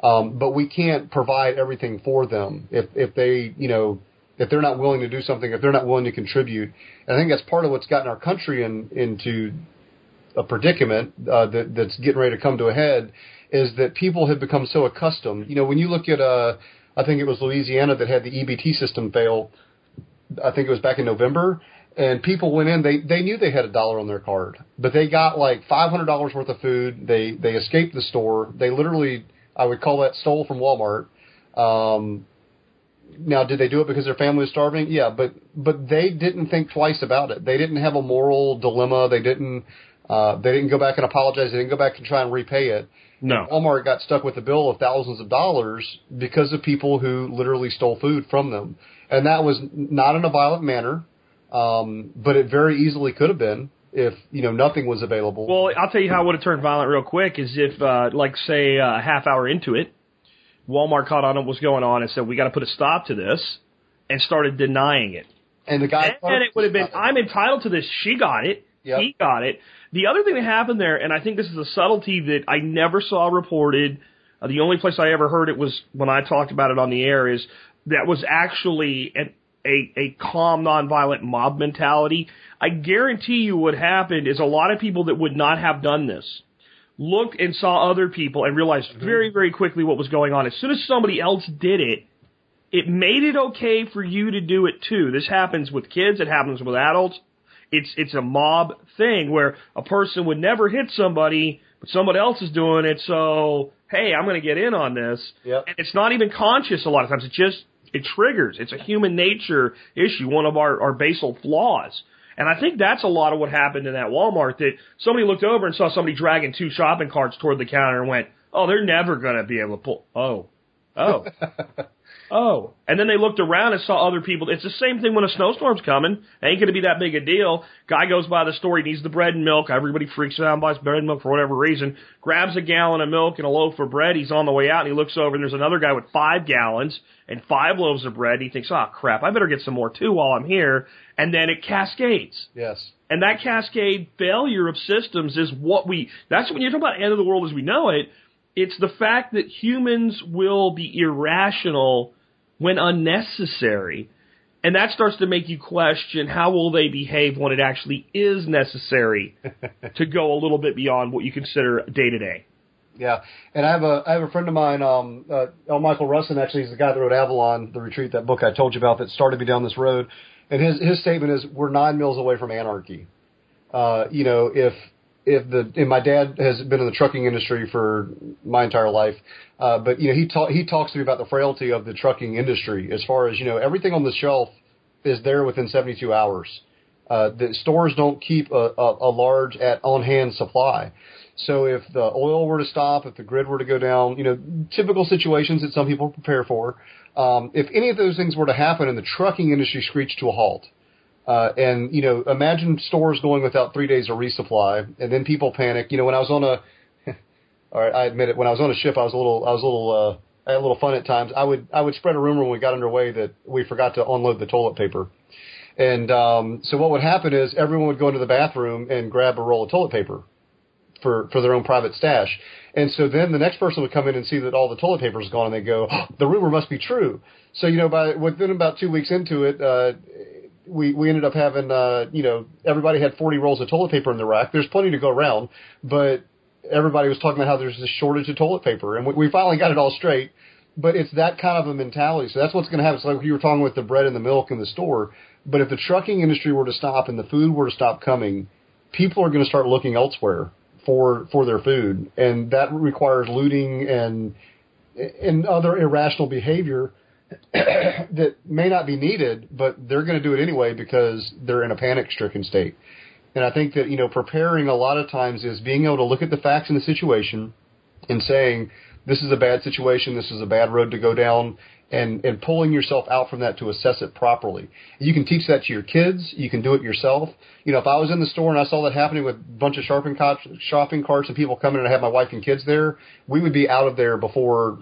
um, but we can't provide everything for them if if they, you know, if they're not willing to do something, if they're not willing to contribute. And I think that's part of what's gotten our country in, into a predicament uh, that, that's getting ready to come to a head is that people have become so accustomed. You know, when you look at, uh, I think it was Louisiana that had the EBT system fail. I think it was back in November, and people went in. They they knew they had a dollar on their card, but they got like five hundred dollars worth of food. They they escaped the store. They literally, I would call that stole from Walmart. Um, now, did they do it because their family was starving? Yeah, but but they didn't think twice about it. They didn't have a moral dilemma. They didn't uh, they didn't go back and apologize. They didn't go back and try and repay it. No. Walmart got stuck with a bill of thousands of dollars because of people who literally stole food from them, and that was not in a violent manner, um, but it very easily could have been if you know nothing was available. Well, I'll tell you how it would have turned violent real quick is if, uh, like, say, uh, a half hour into it, Walmart caught on what was going on and said, we got to put a stop to this, and started denying it. and the guy And it would have been, I'm entitled to this. She got it. Yep. He got it. The other thing that happened there, and I think this is a subtlety that I never saw reported. Uh, the only place I ever heard it was when I talked about it on the air. Is that was actually an, a a calm, nonviolent mob mentality. I guarantee you, what happened is a lot of people that would not have done this looked and saw other people and realized very, very quickly what was going on. As soon as somebody else did it, it made it okay for you to do it too. This happens with kids. It happens with adults. It's it's a mob thing where a person would never hit somebody, but somebody else is doing it. So hey, I'm going to get in on this. Yep. And it's not even conscious a lot of times. It just it triggers. It's a human nature issue, one of our our basal flaws. And I think that's a lot of what happened in that Walmart. That somebody looked over and saw somebody dragging two shopping carts toward the counter and went, "Oh, they're never going to be able to pull." Oh, oh. Oh, and then they looked around and saw other people. It's the same thing when a snowstorm's coming. It ain't going to be that big a deal. Guy goes by the store, he needs the bread and milk. Everybody freaks out and buys bread and milk for whatever reason. Grabs a gallon of milk and a loaf of bread. He's on the way out and he looks over and there's another guy with five gallons and five loaves of bread. He thinks, oh crap, I better get some more too while I'm here. And then it cascades. yes, And that cascade failure of systems is what we, that's when you're talking about end of the world as we know it. It's the fact that humans will be irrational when unnecessary. And that starts to make you question how will they behave when it actually is necessary to go a little bit beyond what you consider day to day. Yeah, and I have a I have a friend of mine, um, uh, L. Michael Russin. Actually, he's the guy that wrote Avalon, the retreat, that book I told you about that started me down this road. And his his statement is, "We're nine miles away from anarchy." Uh, you know, if if the and my dad has been in the trucking industry for my entire life, uh, but you know he ta- he talks to me about the frailty of the trucking industry as far as you know everything on the shelf is there within 72 hours. Uh, the stores don't keep a, a, a large at on hand supply. So if the oil were to stop, if the grid were to go down, you know, typical situations that some people prepare for. Um, if any of those things were to happen and the trucking industry screeched to a halt, uh, and you know, imagine stores going without three days of resupply, and then people panic. You know, when I was on a, all right, I admit it. When I was on a ship, I was a little, I was a little, uh, I had a little fun at times. I would, I would spread a rumor when we got underway that we forgot to unload the toilet paper. And um, so what would happen is everyone would go into the bathroom and grab a roll of toilet paper for for their own private stash. And so then the next person would come in and see that all the toilet paper is gone, and they go, oh, "The rumor must be true." So you know, by within about two weeks into it, uh, we we ended up having uh, you know everybody had 40 rolls of toilet paper in the rack. There's plenty to go around, but everybody was talking about how there's this shortage of toilet paper, and we, we finally got it all straight. But it's that kind of a mentality. So that's what's going to happen. It's like you were talking with the bread and the milk in the store. But if the trucking industry were to stop and the food were to stop coming, people are going to start looking elsewhere for for their food, and that requires looting and and other irrational behavior that may not be needed, but they're going to do it anyway because they're in a panic-stricken state. And I think that you know preparing a lot of times is being able to look at the facts in the situation and saying this is a bad situation, this is a bad road to go down, and and pulling yourself out from that to assess it properly. You can teach that to your kids. You can do it yourself. You know, if I was in the store and I saw that happening with a bunch of shopping carts, shopping carts and people coming and I had my wife and kids there, we would be out of there before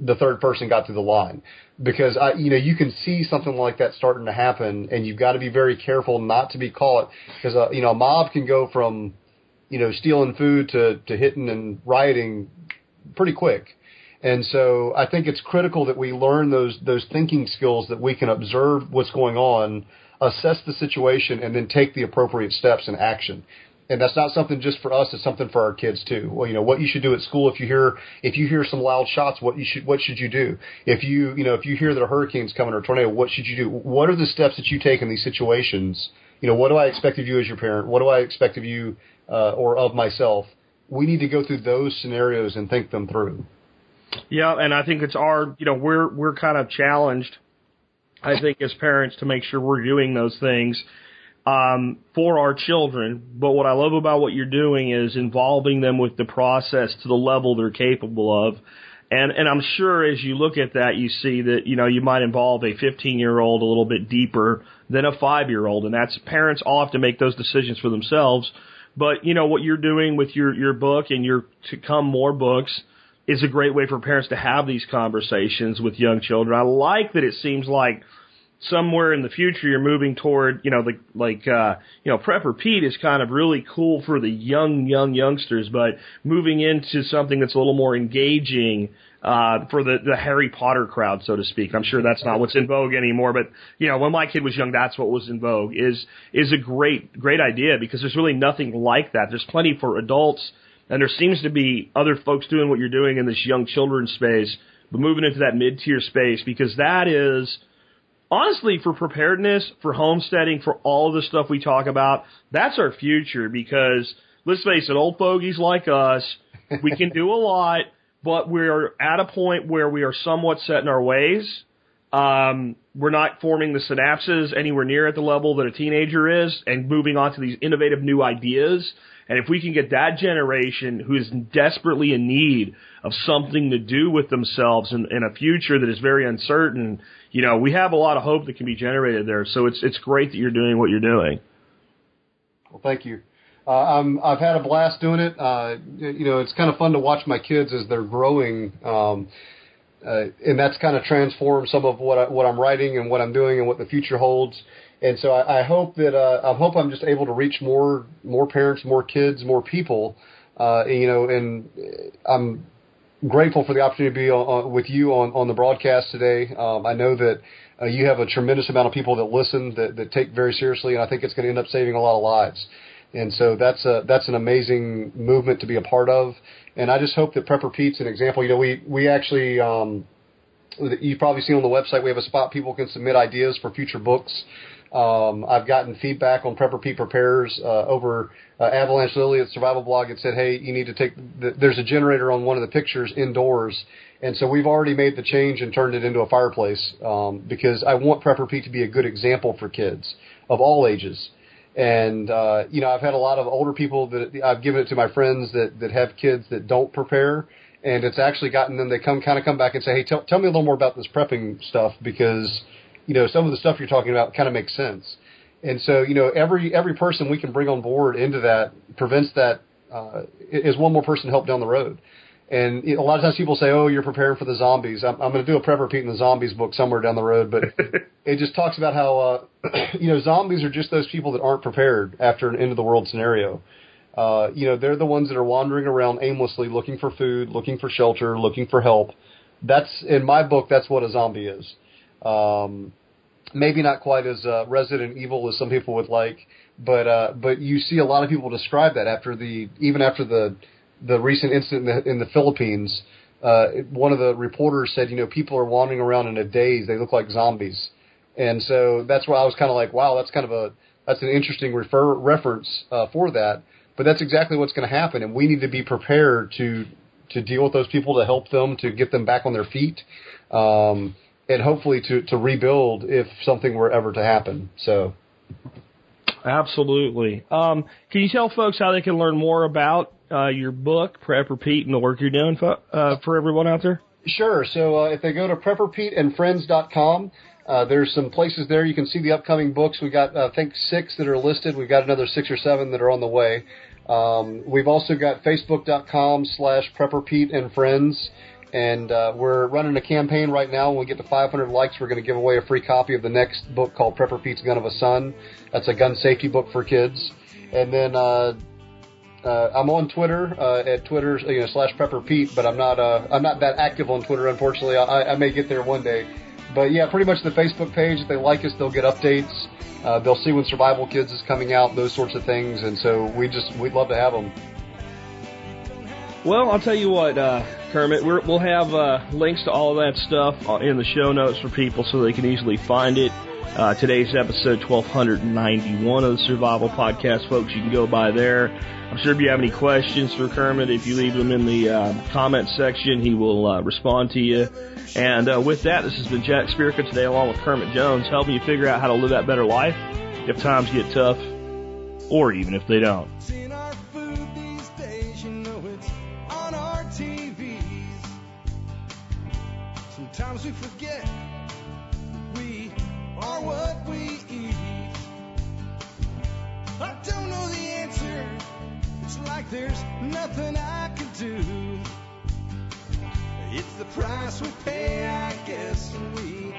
the third person got through the line. Because I, you know, you can see something like that starting to happen, and you've got to be very careful not to be caught. Because uh, you know a mob can go from you know stealing food to to hitting and rioting pretty quick. And so I think it's critical that we learn those those thinking skills that we can observe what's going on, assess the situation, and then take the appropriate steps and action and that's not something just for us. It's something for our kids too. Well, you know what you should do at school if you hear if you hear some loud shots. What you should what should you do if you you know if you hear that a hurricane's coming or a tornado? What should you do? What are the steps that you take in these situations? You know what do I expect of you as your parent? What do I expect of you uh, or of myself? We need to go through those scenarios and think them through. Yeah, and I think it's our you know we're we're kind of challenged. I think as parents to make sure we're doing those things um, for our children. But what I love about what you're doing is involving them with the process to the level they're capable of. And, and I'm sure as you look at that, you see that, you know, you might involve a 15 year old a little bit deeper than a five year old. And that's parents all have to make those decisions for themselves. But, you know, what you're doing with your, your book and your to come more books is a great way for parents to have these conversations with young children. I like that it seems like somewhere in the future you're moving toward, you know, the like uh you know, Prepper Pete is kind of really cool for the young young youngsters, but moving into something that's a little more engaging uh for the the Harry Potter crowd, so to speak. I'm sure that's not what's in vogue anymore, but you know, when my kid was young, that's what was in vogue. Is is a great great idea because there's really nothing like that. There's plenty for adults and there seems to be other folks doing what you're doing in this young children's space, but moving into that mid-tier space because that is honestly, for preparedness, for homesteading, for all the stuff we talk about, that's our future because let's face it, old fogies like us, we can do a lot, but we're at a point where we are somewhat set in our ways. Um, we're not forming the synapses anywhere near at the level that a teenager is and moving on to these innovative new ideas. And if we can get that generation who is desperately in need of something to do with themselves in, in a future that is very uncertain, you know, we have a lot of hope that can be generated there. So it's it's great that you're doing what you're doing. Well, thank you. Uh, I'm, I've had a blast doing it. Uh, you know, it's kind of fun to watch my kids as they're growing, um, uh, and that's kind of transformed some of what I, what I'm writing and what I'm doing and what the future holds. And so I, I hope that uh, I hope I'm just able to reach more more parents, more kids, more people. Uh, you know, and I'm grateful for the opportunity to be on, on, with you on, on the broadcast today. Um, I know that uh, you have a tremendous amount of people that listen that, that take very seriously, and I think it's going to end up saving a lot of lives. And so that's a that's an amazing movement to be a part of. And I just hope that Prepper Pete's an example. You know, we we actually um, you've probably seen on the website we have a spot people can submit ideas for future books. Um, I've gotten feedback on Prepper Pete Prepares uh, over uh, Avalanche Lily at Survival Blog. It said, "Hey, you need to take. The, there's a generator on one of the pictures indoors, and so we've already made the change and turned it into a fireplace um, because I want Prepper Pete to be a good example for kids of all ages. And uh, you know, I've had a lot of older people that I've given it to my friends that that have kids that don't prepare, and it's actually gotten them. They come kind of come back and say, "Hey, tell tell me a little more about this prepping stuff because." You know, some of the stuff you're talking about kind of makes sense. And so, you know, every every person we can bring on board into that prevents that uh, is one more person help down the road. And a lot of times people say, "Oh, you're preparing for the zombies." I'm, I'm going to do a Prepper Pete in the zombies book somewhere down the road, but it just talks about how uh, you know zombies are just those people that aren't prepared after an end of the world scenario. Uh, you know, they're the ones that are wandering around aimlessly, looking for food, looking for shelter, looking for help. That's in my book. That's what a zombie is. Um, maybe not quite as uh, Resident Evil as some people would like, but uh, but you see a lot of people describe that after the even after the the recent incident in the, in the Philippines. Uh, one of the reporters said, you know, people are wandering around in a daze; they look like zombies, and so that's why I was kind of like, wow, that's kind of a that's an interesting refer reference uh, for that. But that's exactly what's going to happen, and we need to be prepared to to deal with those people, to help them, to get them back on their feet. Um, and hopefully to, to rebuild if something were ever to happen. So. Absolutely. Um, can you tell folks how they can learn more about uh, your book, Prepper Pete, and the work you're doing for, uh, for everyone out there? Sure. So uh, if they go to prepperpeteandfriends.com, uh, there's some places there you can see the upcoming books. We got uh, I think six that are listed. We've got another six or seven that are on the way. Um, we've also got facebook.com slash prepperpeteandfriends. And uh, we're running a campaign right now. When we get to 500 likes, we're going to give away a free copy of the next book called Prepper Pete's Gun of a Son. That's a gun safety book for kids. And then uh, uh, I'm on Twitter uh, at Twitter you know slash Prepper Pete, but I'm not uh, I'm not that active on Twitter. Unfortunately, I, I may get there one day. But yeah, pretty much the Facebook page. If they like us, they'll get updates. Uh, they'll see when Survival Kids is coming out, those sorts of things. And so we just we'd love to have them. Well, I'll tell you what, uh, Kermit, we will have uh, links to all of that stuff uh, in the show notes for people so they can easily find it. Uh, today's episode 1291 of the Survival Podcast, folks. You can go by there. I'm sure if you have any questions for Kermit, if you leave them in the uh, comment section, he will uh, respond to you. And uh, with that, this has been Jack Spirko today, along with Kermit Jones, helping you figure out how to live that better life if times get tough, or even if they don't. Sometimes we forget we are what we eat. I don't know the answer. It's like there's nothing I can do. It's the price we pay, I guess, we